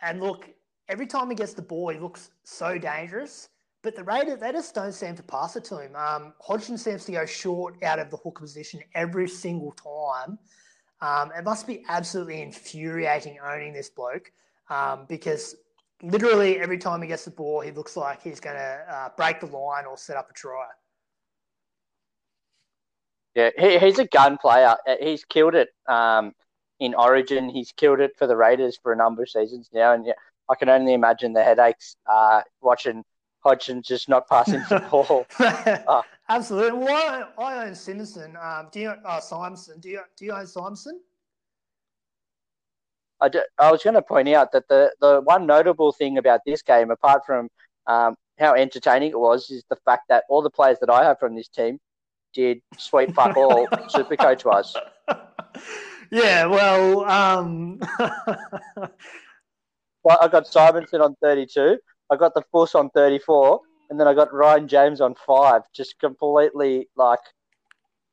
and look, every time he gets the ball, he looks so dangerous. But the Raiders, they just don't seem to pass it to him. Um, Hodgson seems to go short out of the hooker position every single time. Um, it must be absolutely infuriating owning this bloke um, because literally every time he gets the ball, he looks like he's going to uh, break the line or set up a try. Yeah, he, he's a gun player. He's killed it um, in Origin. He's killed it for the Raiders for a number of seasons now, and yeah, I can only imagine the headaches uh, watching Hodgson just not passing the ball. Oh. Absolutely. Well, I, I own Simonsson. Um, do you uh, Simonsson? Do you do you own Simonsson? I, ju- I was going to point out that the, the one notable thing about this game, apart from um, how entertaining it was, is the fact that all the players that I have from this team did sweet fuck all super coach wise. Yeah. Well. Um, Well, I got Simonsson on 32, I got the Fuss on 34, and then I got Ryan James on five. Just completely like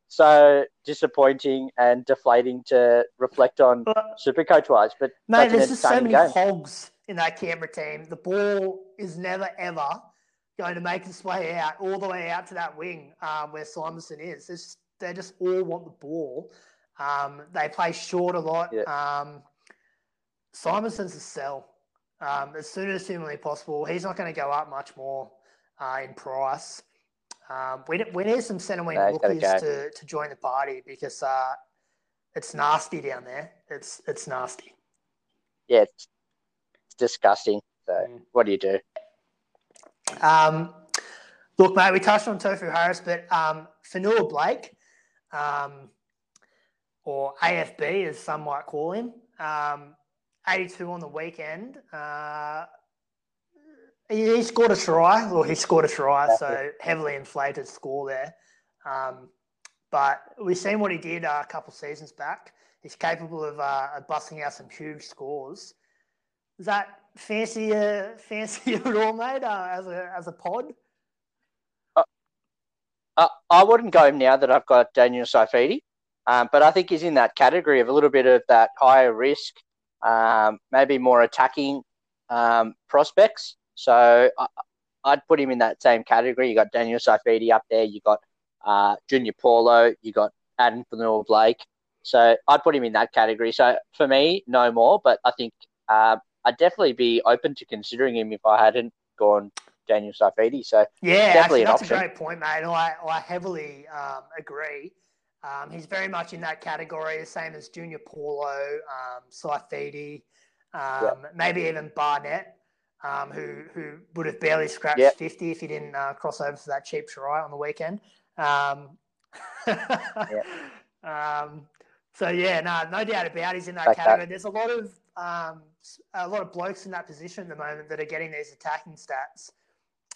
so disappointing and deflating to reflect on super coach wise. But Mate, there's just so many game. hogs in that Canberra team. The ball is never ever going to make its way out all the way out to that wing um, where Simonsson is. It's, they just all want the ball. Um, they play short a lot. Yeah. Um, Simonsson's a sell um, as soon as humanly possible. He's not going to go up much more. uh, in price. Um, we, we need some centre wing No, rookies go. to, to join the party because uh, it's nasty down there. It's it's nasty. Yeah, it's, it's disgusting. So Mm. what do you do? Um, look, mate, we touched on Tohu Harris, but um, Fonua-Blake, um, or AFB as some might call him, um, 82 on the weekend. Uh, he, he scored a try, or he scored a try, so heavily inflated score there. Um, but we've seen what he did uh, a couple seasons back. He's capable of, uh, busting out some huge scores. Is that fancy, uh, fancy at all, mate? Uh, as a as a pod? Uh, I wouldn't go him now that I've got Daniel Saifiti, um, but I think he's in that category of a little bit of that higher risk, um, maybe more attacking um, prospects. So I, I'd put him in that same category. You got Daniel Saifiti up there. You got uh, Junior Paulo. You got Adam Fonua-Blake. So I'd put him in that category. So for me, no more. But I think uh, I'd definitely be open to considering him if I hadn't gone Daniel Saifiti. So Yeah, Definitely actually, an that's option. a great point, mate. I, I heavily um, agree. Um, he's very much in that category, the same as Junior Paulo, um, Saifiti, um, maybe even Barnett, um, who who would have barely scratched Yeah. 50 if he didn't uh, cross over for that cheap try on the weekend. Um, um, so yeah, no, no doubt about it, he's in that Like that. category. There's a lot of um, a lot of blokes in that position at the moment that are getting these attacking stats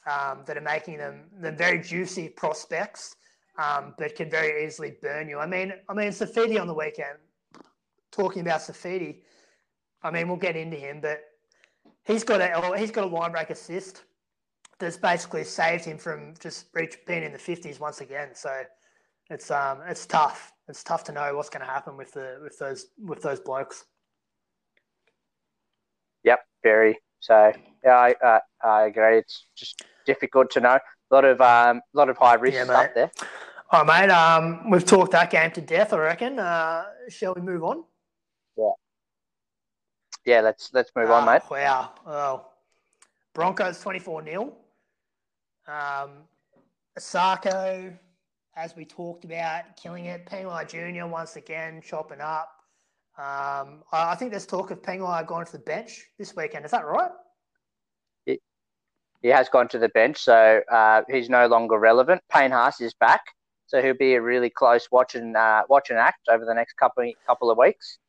um, that are making them them very juicy prospects, um, but can very easily burn you. I mean, I mean, Saifiti on the weekend. Talking about Saifiti, I mean, we'll get into him, but he's got a he's got a line break assist that's basically saved him from just reach, being in the fifties once again. So it's um it's tough. It's tough to know what's going to happen with the with those with those blokes. Yep, very. So yeah, I uh, I agree. It's just difficult to know. A lot of um, lot of high risk Yeah, stuff there. All right, mate. Um, we've talked that game to death. I reckon. Uh, shall we move on? Yeah, Yeah, let's let's move on, Ah, mate. Wow. Oh. Broncos 24 0. Um, Isaako, as we talked about, killing it. Pangai Jr. once again chopping up. Um, I I think there's talk of Pangai going to the bench this weekend. Is that right? He has gone to the bench, so uh, he's no longer relevant. Payne Haas is back, so he'll be a really close watch and uh, watch and act over the next couple couple of weeks,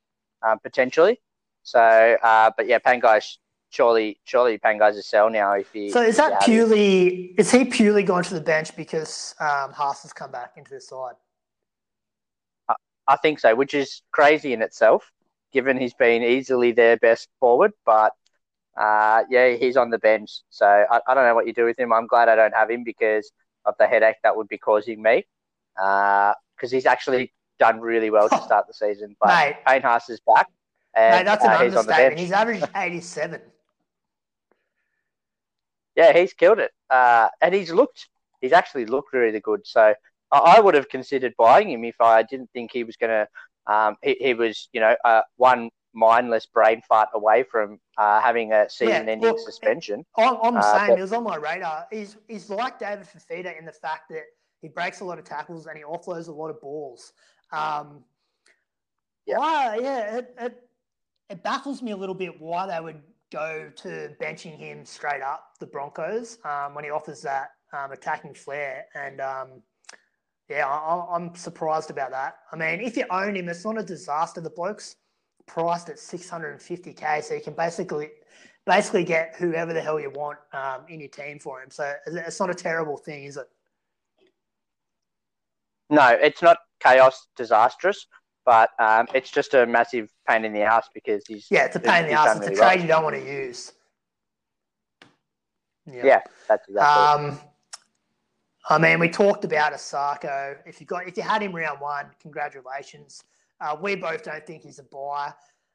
uh, potentially. So, uh, but yeah, Pangai's surely surely Pangai's a sell now. If he So is that him. purely, is he purely going to the bench because um, Haas has come back into the side? I think so, which is crazy in itself, given he's been easily their best forward. But uh, yeah, he's on the bench, so I, I don't know what you do with him. I'm glad I don't have him because of the headache that would be causing me. Because he's actually done really well to start the season. But Mate. Payne Haas is back, and Mate, that's an uh, he's on the understatement. He's averaged 87. Yeah, he's killed it, uh, and he's looked. He's actually looked really good. So I, I would have considered buying him if I didn't think he was going to. Um, he, he was, you know, uh, one mindless brain fart away from uh, having a season-ending look, suspension. I'm, I'm the Uh, same. but- He was on my radar. He's he's like David Fifita in the fact that he breaks a lot of tackles and he offloads a lot of balls. Um, Yeah. why- yeah, it, it it baffles me a little bit why they would go to benching him straight up the Broncos um, when he offers that um, attacking flair and. Um, yeah, I, I'm surprised about that. I mean, if you own him, it's not a disaster. The bloke's priced at 650k, so you can basically basically get whoever the hell you want um, in your team for him. So it's not a terrible thing, is it? No, it's not chaos disastrous, but um, it's just a massive pain in the ass because he's Yeah, it's a pain in the ass. It's a really well. trade you don't want to use. Yeah, yeah that's exactly. Um, I mean, we talked about Isaako. If you got, if you had him round one, congratulations. Uh, we both don't think he's a buy,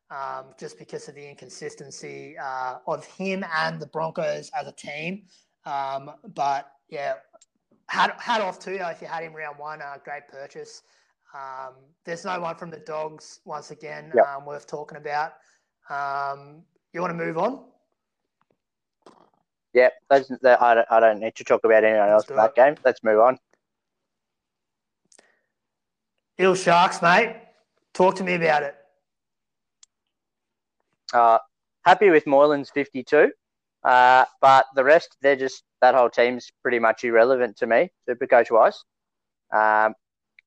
um, just because of the inconsistency uh, of him and the Broncos as a team. Um, but yeah, hat, hat off to you if you had him round one. Uh, great purchase. Um, there's no one from the Dogs once again Yep. um, worth talking about. Um, you want to move on? Yeah, let's, I, don't, I don't need to talk about anyone else in that it. game. Let's move on. Eels Sharks, mate. Talk to me about it. Uh, happy with Moylan's 52, uh, but the rest, they're just, that whole team's pretty much irrelevant to me, super coach wise. Um,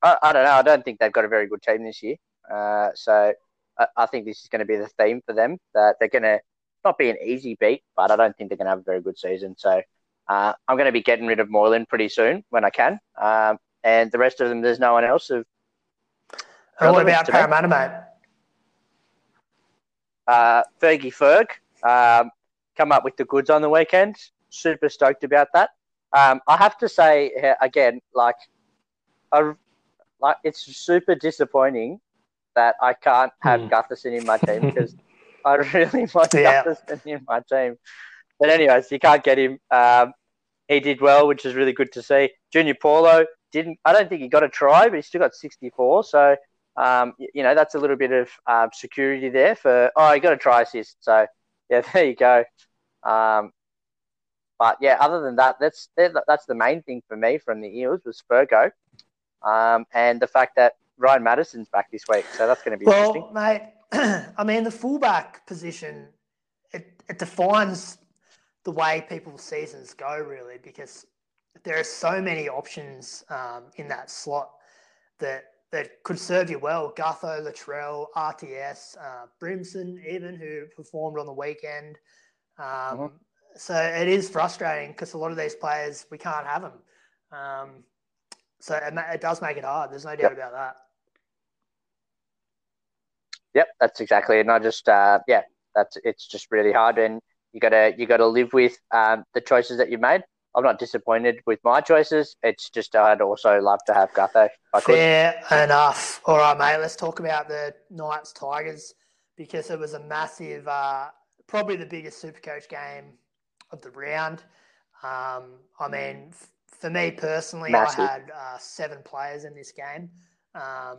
I, I, don't know. I don't think they've got a very good team this year. Uh, so I, I, think this is going to be the theme for them that they're going to not be an easy beat, but I don't think they're going to have a very good season. So uh, I'm going to be getting rid of Moylan pretty soon when I can. Um, and the rest of them, there's no one else of. And what about Parramatta, mate? Uh, Fergie Ferg um, come up with the goods on the weekend. Super stoked about that. Um, I have to say again, like, I, like it's super disappointing that I can't have mm. Gutherson in my team because I really want yeah. Gutherson in my team. But anyways, you can't get him. Um, he did well, which is really good to see. Junior Paulo didn't. I don't think he got a try, but he still got 64. So um, you know that's a little bit of um, security there for. Oh, he got a try assist. So yeah, there you go. Um, but yeah, other than that, that's that's the main thing for me from the Eels was Fergo, um, and the fact that Ryan Matterson's back this week. So that's going to be well, interesting. mate. I mean, the fullback position it, it defines the way people's seasons go, really, because there are so many options um, in that slot that that could serve you well. Gutho, Latrell, RTS, uh, Brimson, even who performed on the weekend. Um, mm-hmm. So it is frustrating because a lot of these players we can't have them. Um, so it, it, does make it hard. There's no doubt yep. about that. Yep, that's exactly it. And I just, uh, yeah, that's it's just really hard, and you gotta you gotta live with um, the choices that you made. I'm not disappointed with my choices. It's just I'd also love to have Gutho. Fair enough. All right, mate. Let's talk about the Knights Tigers because it was a massive, uh, probably the biggest Supercoach game of the round. Um, I mean, f- for me personally, massive. I had uh, seven players in this game. Um,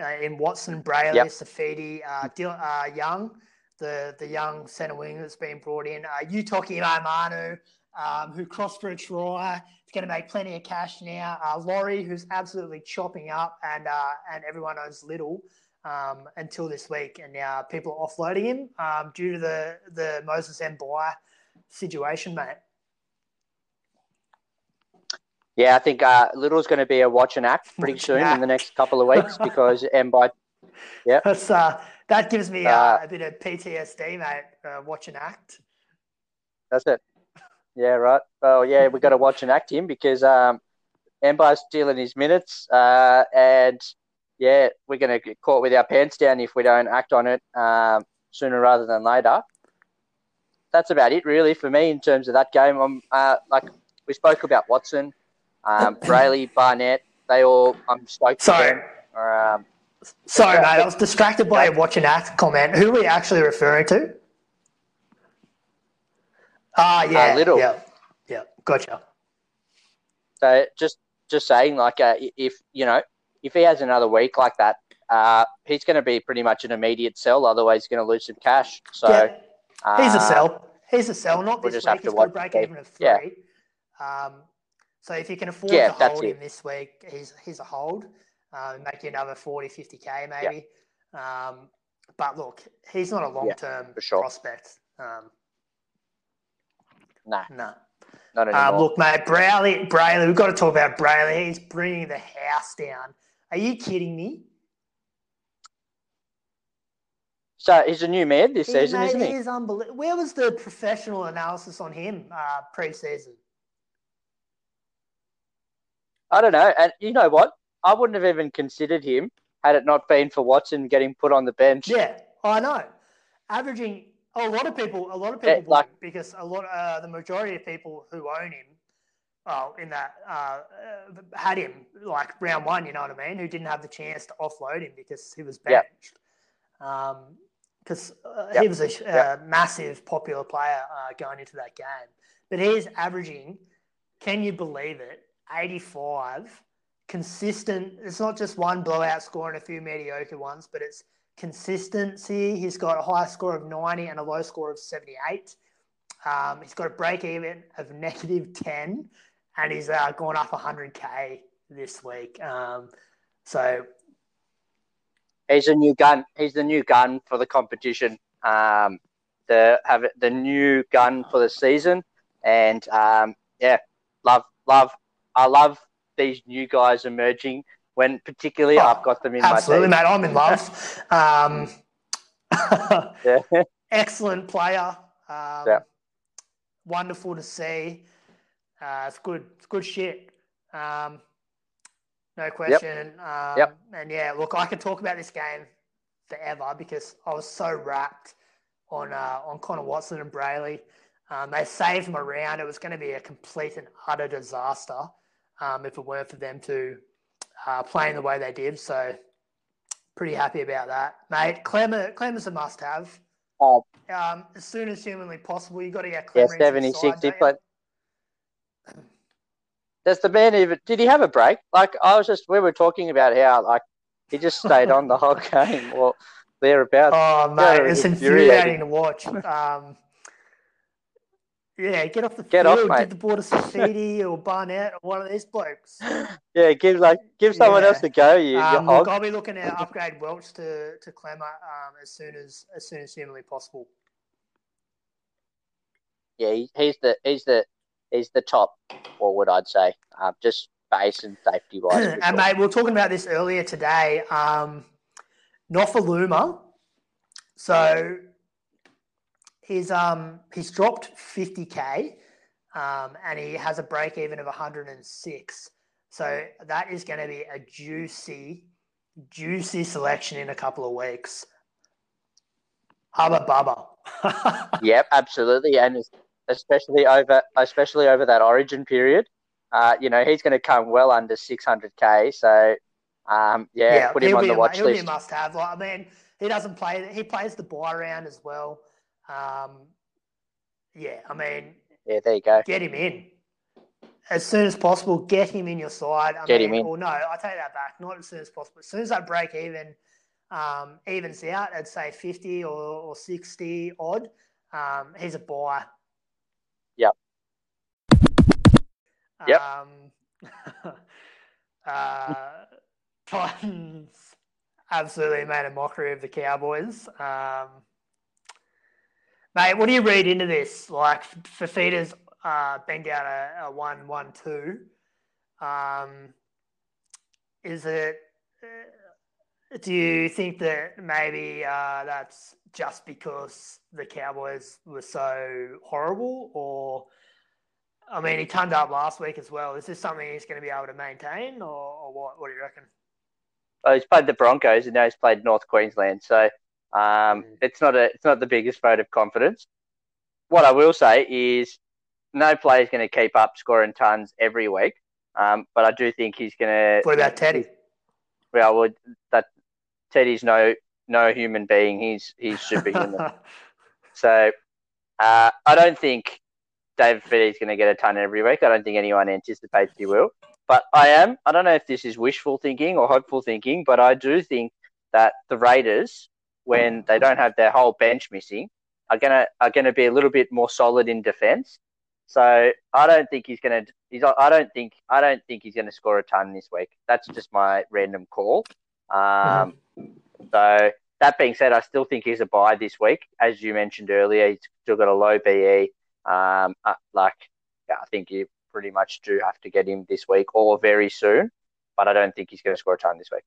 uh, in Watson, Brailey, yep. Saifiti, uh, uh, Young, the the young centre wing that's been brought in, uh, Utoki Manu, um, who crossed for a try. He's going to make plenty of cash now. Uh, Laurie, who's absolutely chopping up, and uh, and everyone knows Liddle um, until this week, and now people are offloading him um, due to the the Moses Mbye situation, mate. Yeah, I think uh, Liddle's going to be a watch and act pretty soon in the next couple of weeks because Mbye. Yeah, that's uh, that gives me uh, uh, a bit of PTSD, mate. Uh, watch and act. That's it. Yeah, right. Well, yeah, we've got to watch and act him because um, Mbye's stealing his minutes, uh, and yeah, we're going to get caught with our pants down if we don't act on it um, sooner rather than later. That's about it, really, for me in terms of that game. I'm uh, like we spoke about Watson um, Brailey, Barnett, they all, I'm stoked Sorry. Um, Sorry, mate. I was distracted by a watching act comment. Who are we actually referring to? Ah, yeah. Uh, Liddle. Yeah. Yeah. Gotcha. So just just saying, like, uh, if you know, if he has another week like that, uh, he's going to be pretty much an immediate sell. Otherwise, he's going to lose some cash. So yeah. he's a uh, sell. He's a sell. Not this week. He's got to break even of three. Yeah. Um, so if you can afford yeah, to hold him it. this week, he's he's a hold. Uh, make you another 40, 50k maybe. Yeah. Um, but look, he's not a long term sure. prospect. Um, no, no. Not anymore. Um, look, mate, Brailey, Brailey, we've got to talk about Brailey. He's bringing the house down. Are you kidding me? So he's a new man this he, season, mate, isn't he? He is unbelievable. Where was the professional analysis on him uh, pre-season? I don't know. And you know what? I wouldn't have even considered him had it not been for Watson getting put on the bench. Yeah, I know. Averaging a lot of people, a lot of people, like, because a lot, uh, the majority of people who own him, oh, in that uh, had him like round one. You know what I mean? Who didn't have the chance to offload him because he was benched. Because um, uh, yep. he was a yep. massive popular player uh, going into that game, but he's averaging. Can you believe it? 85, consistent. It's not just one blowout score and a few mediocre ones, but it's consistency. He's got a high score of 90 and a low score of 78. Um, he's got a break even of negative 10 and he's uh, gone up 100k this week. Um, so he's a new gun. He's the new gun for the competition. Um, the have it, the new gun for the season, and um, yeah, love love. I love these new guys emerging. When particularly oh, I've got them in absolutely, my team. Absolutely, mate. I'm in love. Um, yeah. excellent player. Um, yeah. Wonderful to see. Uh, it's good. It's good shit. Um, no question. Yep. Um, yep. And yeah, look, I could talk about this game forever because I was so wrapped on uh, on Connor Watson and Brailey. Um, they saved them around. It was going to be a complete and utter disaster um, if it weren't for them to uh, playing the way they did. So pretty happy about that, mate. Klemmer, Klemmer's a must-have. Oh. Um, as soon as humanly possible, you got to get Clemmer. Yeah, seventy-six. He played. Does the man even? Did he have a break? Like I was just, we were talking about how like he just stayed on the whole game or thereabouts. Oh mate, it's infuriating to watch. Um, yeah, get off the get field, off, mate. give the ball to Saifiti or Barnett or one of these blokes. Yeah, give like give someone yeah. else to go. You, um, look, I'll be looking at upgrade Welch to to Klemmer um, as soon as as soon as humanly possible. Yeah, he, he's the he's the he's the top forward, I'd say. Um, just base and safety wise. and sure. mate, we were talking about this earlier today. Um, Nofoaluma. So he's um he's dropped 50k, um, and he has a break even of 106. So that is going to be a juicy, juicy selection in a couple of weeks. Hubba bubba. yep, absolutely, and especially over especially over that Origin period. Uh, you know, he's going to come well under 600k. So, um, yeah, yeah, put him on the watch he'll list. He'll be a must-have. Like, I mean, he doesn't play. He plays the buy round as well. Um, yeah, I mean, yeah, there you go. Get him in as soon as possible. Get him in your side. I get mean, him in. Or no, I take that back. Not as soon as possible. As soon as that break even um, evens out, I'd say fifty or, or sixty odd. Um, he's a buy. Yep. Um, uh, Titans absolutely made a mockery of the Cowboys. Um, mate, what do you read into this? Like, Fifita's uh, banged out a, a 1 1 2. Um, is it. Uh, do you think that maybe uh, that's just because the Cowboys were so horrible, or I mean, he turned up last week as well. Is this something he's going to be able to maintain, or, or what? What do you reckon? Well, he's played the Broncos and now he's played North Queensland, so um, mm. it's not a it's not the biggest vote of confidence. What I will say is, no player is going to keep up scoring tons every week, um, but I do think he's going to. What about Teddy? Well, well, that Teddy's no no human being. He's he's superhuman. so uh, I don't think David Fifita is going to get a ton every week. I don't think anyone anticipates he will. But I am. I don't know if this is wishful thinking or hopeful thinking, but I do think that the Raiders, when they don't have their whole bench missing, are gonna are gonna be a little bit more solid in defence. So I don't think he's gonna. He's. I don't think. I don't think he's gonna score a ton this week. That's just my random call. Um, so that being said, I still think he's a buy this week. As you mentioned earlier, he's still got a low BE. Um, uh, like, yeah, I think you pretty much do have to get him this week or very soon, but I don't think he's going to score a ton this week.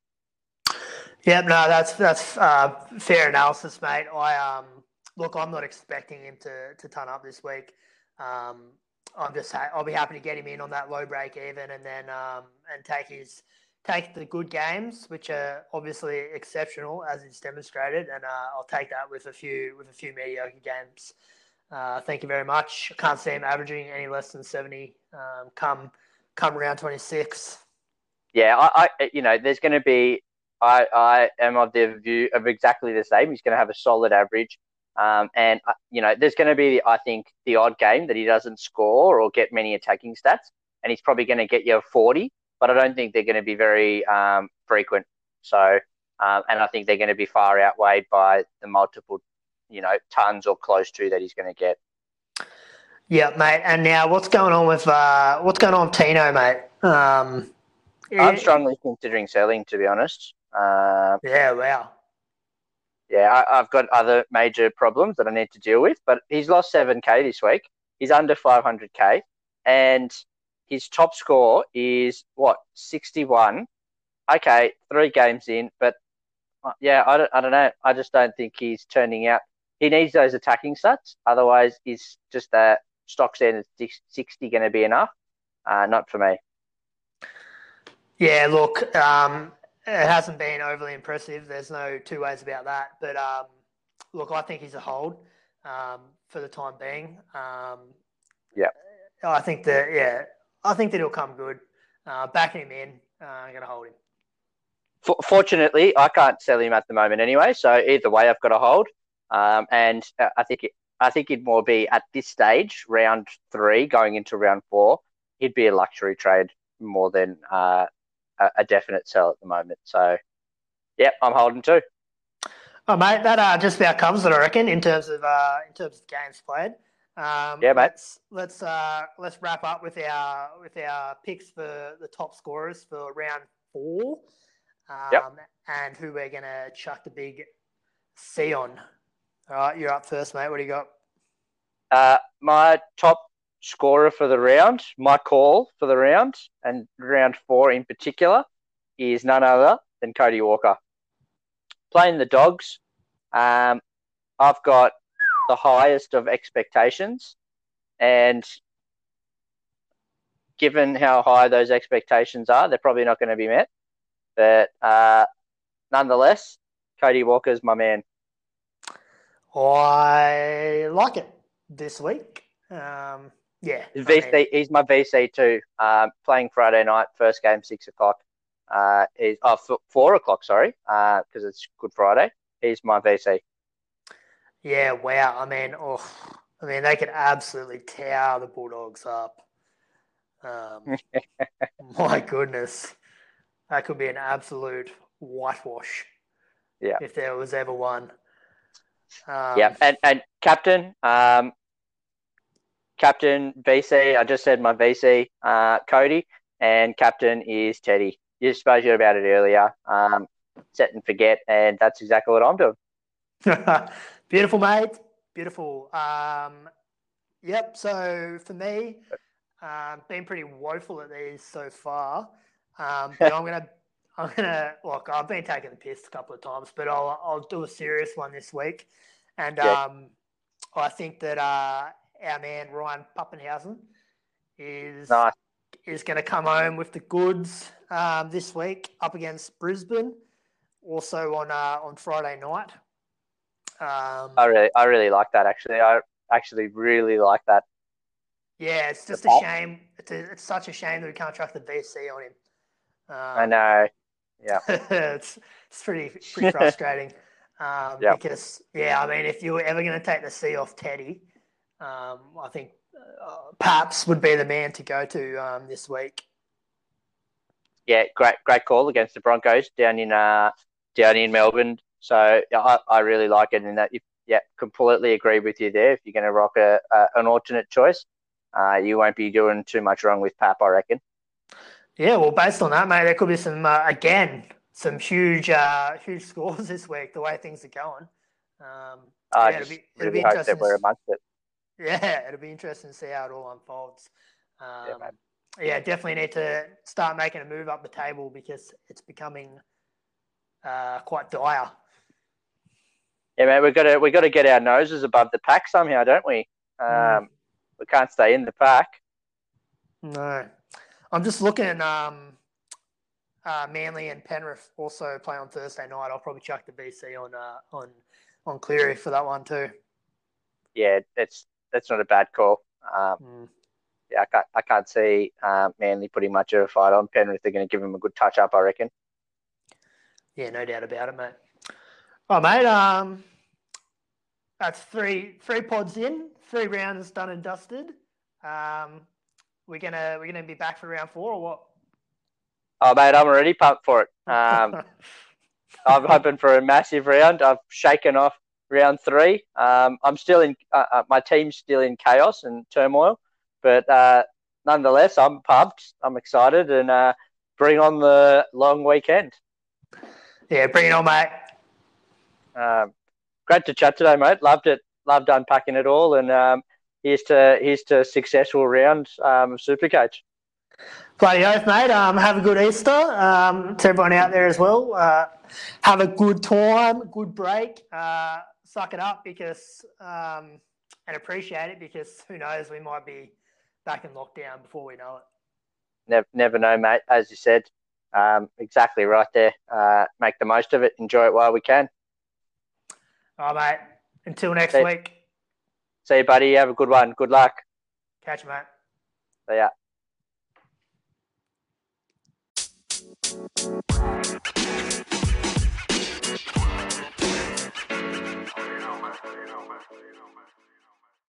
Yep, no, that's that's uh, fair analysis, mate. I um look, I'm not expecting him to to turn up this week. Um, I'm just I'll be happy to get him in on that low break even, and then um and take his take the good games, which are obviously exceptional as it's demonstrated, and uh, I'll take that with a few with a few mediocre games. Uh, thank you very much. I can't see him averaging any less than 70 um, come come around 26. Yeah, I, I you know, there's going to be. I, I am of the view of exactly the same. He's going to have a solid average, um, and uh, you know, there's going to be, I think, the odd game that he doesn't score or get many attacking stats, and he's probably going to get you a 40. But I don't think they're going to be very um, frequent. So, um, and I think they're going to be far outweighed by the multiple you know, tons or close to that he's going to get. Yeah, mate. And now, what's going on with uh, what's going on with Tino, mate? Um, I'm strongly considering selling, to be honest. Uh, yeah, wow. Yeah, I, have got other major problems that I need to deal with, but he's lost 7K this week. He's under 500K, and his top score is what, 61? Okay, three games in, but uh, yeah, I don't, I don't know. I just don't think he's turning out. He needs those attacking stats. Otherwise, is just that stock standard 60 going to be enough? Uh, not for me. Yeah, look, um, it hasn't been overly impressive. There's no two ways about that. But um, look, I think he's a hold um, for the time being. Um, yeah, I think that yeah, I think that he'll come good. Uh, backing him in, uh, I'm going to hold him. Fortunately, I can't sell him at the moment anyway. So either way, I've got a hold. Um, and uh, I think it, I think it'd more be at this stage, round three, going into round four, he'd be a luxury trade more than uh, a, a, definite sell at the moment. So, yeah, I'm holding too. Oh, mate, that uh, just about covers it, I reckon, in terms of uh, in terms of games played. Um, yeah, mate. Let's let's uh, let's wrap up with our with our picks for the top scorers for round four. Um, yep. And who we're gonna chuck the big C on. All right, you're up first, mate. What do you got? Uh, my top scorer for the round, my call for the round, and round four in particular, is none other than Cody Walker. Playing the Dogs, um, I've got the highest of expectations, and given how high those expectations are, they're probably not going to be met. But uh, nonetheless, Cody Walker's my man. I like it this week. Um, yeah, VC. I mean, he's my VC too. Um, playing Friday night, first game six o'clock. Uh, he's oh, four o'clock. Sorry, because uh, it's Good Friday. He's my VC. Yeah, wow. I mean, oh, I mean, they could absolutely tear the Bulldogs up. Um, my goodness, that could be an absolute whitewash. Yeah, if there was ever one. Um, yeah, and and captain, um, captain VC. I just said my VC, uh, Cody, and captain is Teddy. You just spoke about it earlier. Um, set and forget, and that's exactly what I'm doing. Beautiful, mate. Beautiful. Um, yep. So for me, um, been pretty woeful at these so far, um, but I'm gonna. I'm gonna look. I've been taking the piss a couple of times, but I'll I'll do a serious one this week. And yeah. um, I think that uh, our man Ryan Papenhuyzen is nice. is going to come home with the goods um, this week up against Brisbane, also on uh, on Friday night. Um, I really I really like that actually. I actually really like that. Yeah, it's just a shame. It's, a, it's such a shame that we can't track the VC on him. Um, I know. Yeah, it's it's pretty pretty frustrating. Um, yep. Because, yeah, I mean, if you were ever going to take the C off Teddy, um, I think uh, Paps would be the man to go to um, this week. Yeah, great, great call against the Broncos down in uh, down in Melbourne. So yeah, I, I really like it, and that if, yeah, completely agree with you there. If you're going to rock a, a, an alternate choice, uh, you won't be doing too much wrong with Pap, I reckon. Yeah, well, based on that, mate, there could be some uh, again some huge, uh, huge scores this week. The way things are going. Um, yeah, it'll be, it'll really be interesting. we're amongst it. Yeah, it'll be interesting to see how it all unfolds. Um, yeah, yeah, definitely need to start making a move up the table because it's becoming uh, quite dire. Yeah, man, we've got to we got to get our noses above the pack somehow, don't we? Um, mm. We can't stay in the pack. No, I'm just looking. Um, uh, Manly and Penrith also play on Thursday night. I'll probably chuck the VC on uh, on on Cleary for that one too. Yeah, that's that's not a bad call. Um, mm. Yeah, I can't I can't see uh, Manly putting much of a fight on Penrith. They're going to give him a good touch up, I reckon. Yeah, no doubt about it, mate. Oh, mate. Um, that's three three pods in, three rounds done and dusted. Um, we're gonna we're gonna be back for round four or what? Oh, mate, I'm already pumped for it. Um, I'm hoping for a massive round. I've shaken off round three. Um, I'm still in. Uh, uh, my team's still in chaos and turmoil, but uh, nonetheless, I'm pumped. I'm excited, and uh, bring on the long weekend. Yeah, bring it on, mate. Um, great to chat today, mate. Loved it. Loved unpacking it all, and um, here's to here's to successful round um, Supercoach. Bloody oath, mate. Um, have a good Easter um, to everyone out there as well. Uh, have a good time, good break. Uh, suck it up because um, and appreciate it because who knows, we might be back in lockdown before we know it. Never, never know, mate. As you said, um, exactly right there. Uh, make the most of it. Enjoy it while we can. All right, mate. Until next See- week. See you, buddy. Have a good one. Good luck. Catch you, mate. See ya.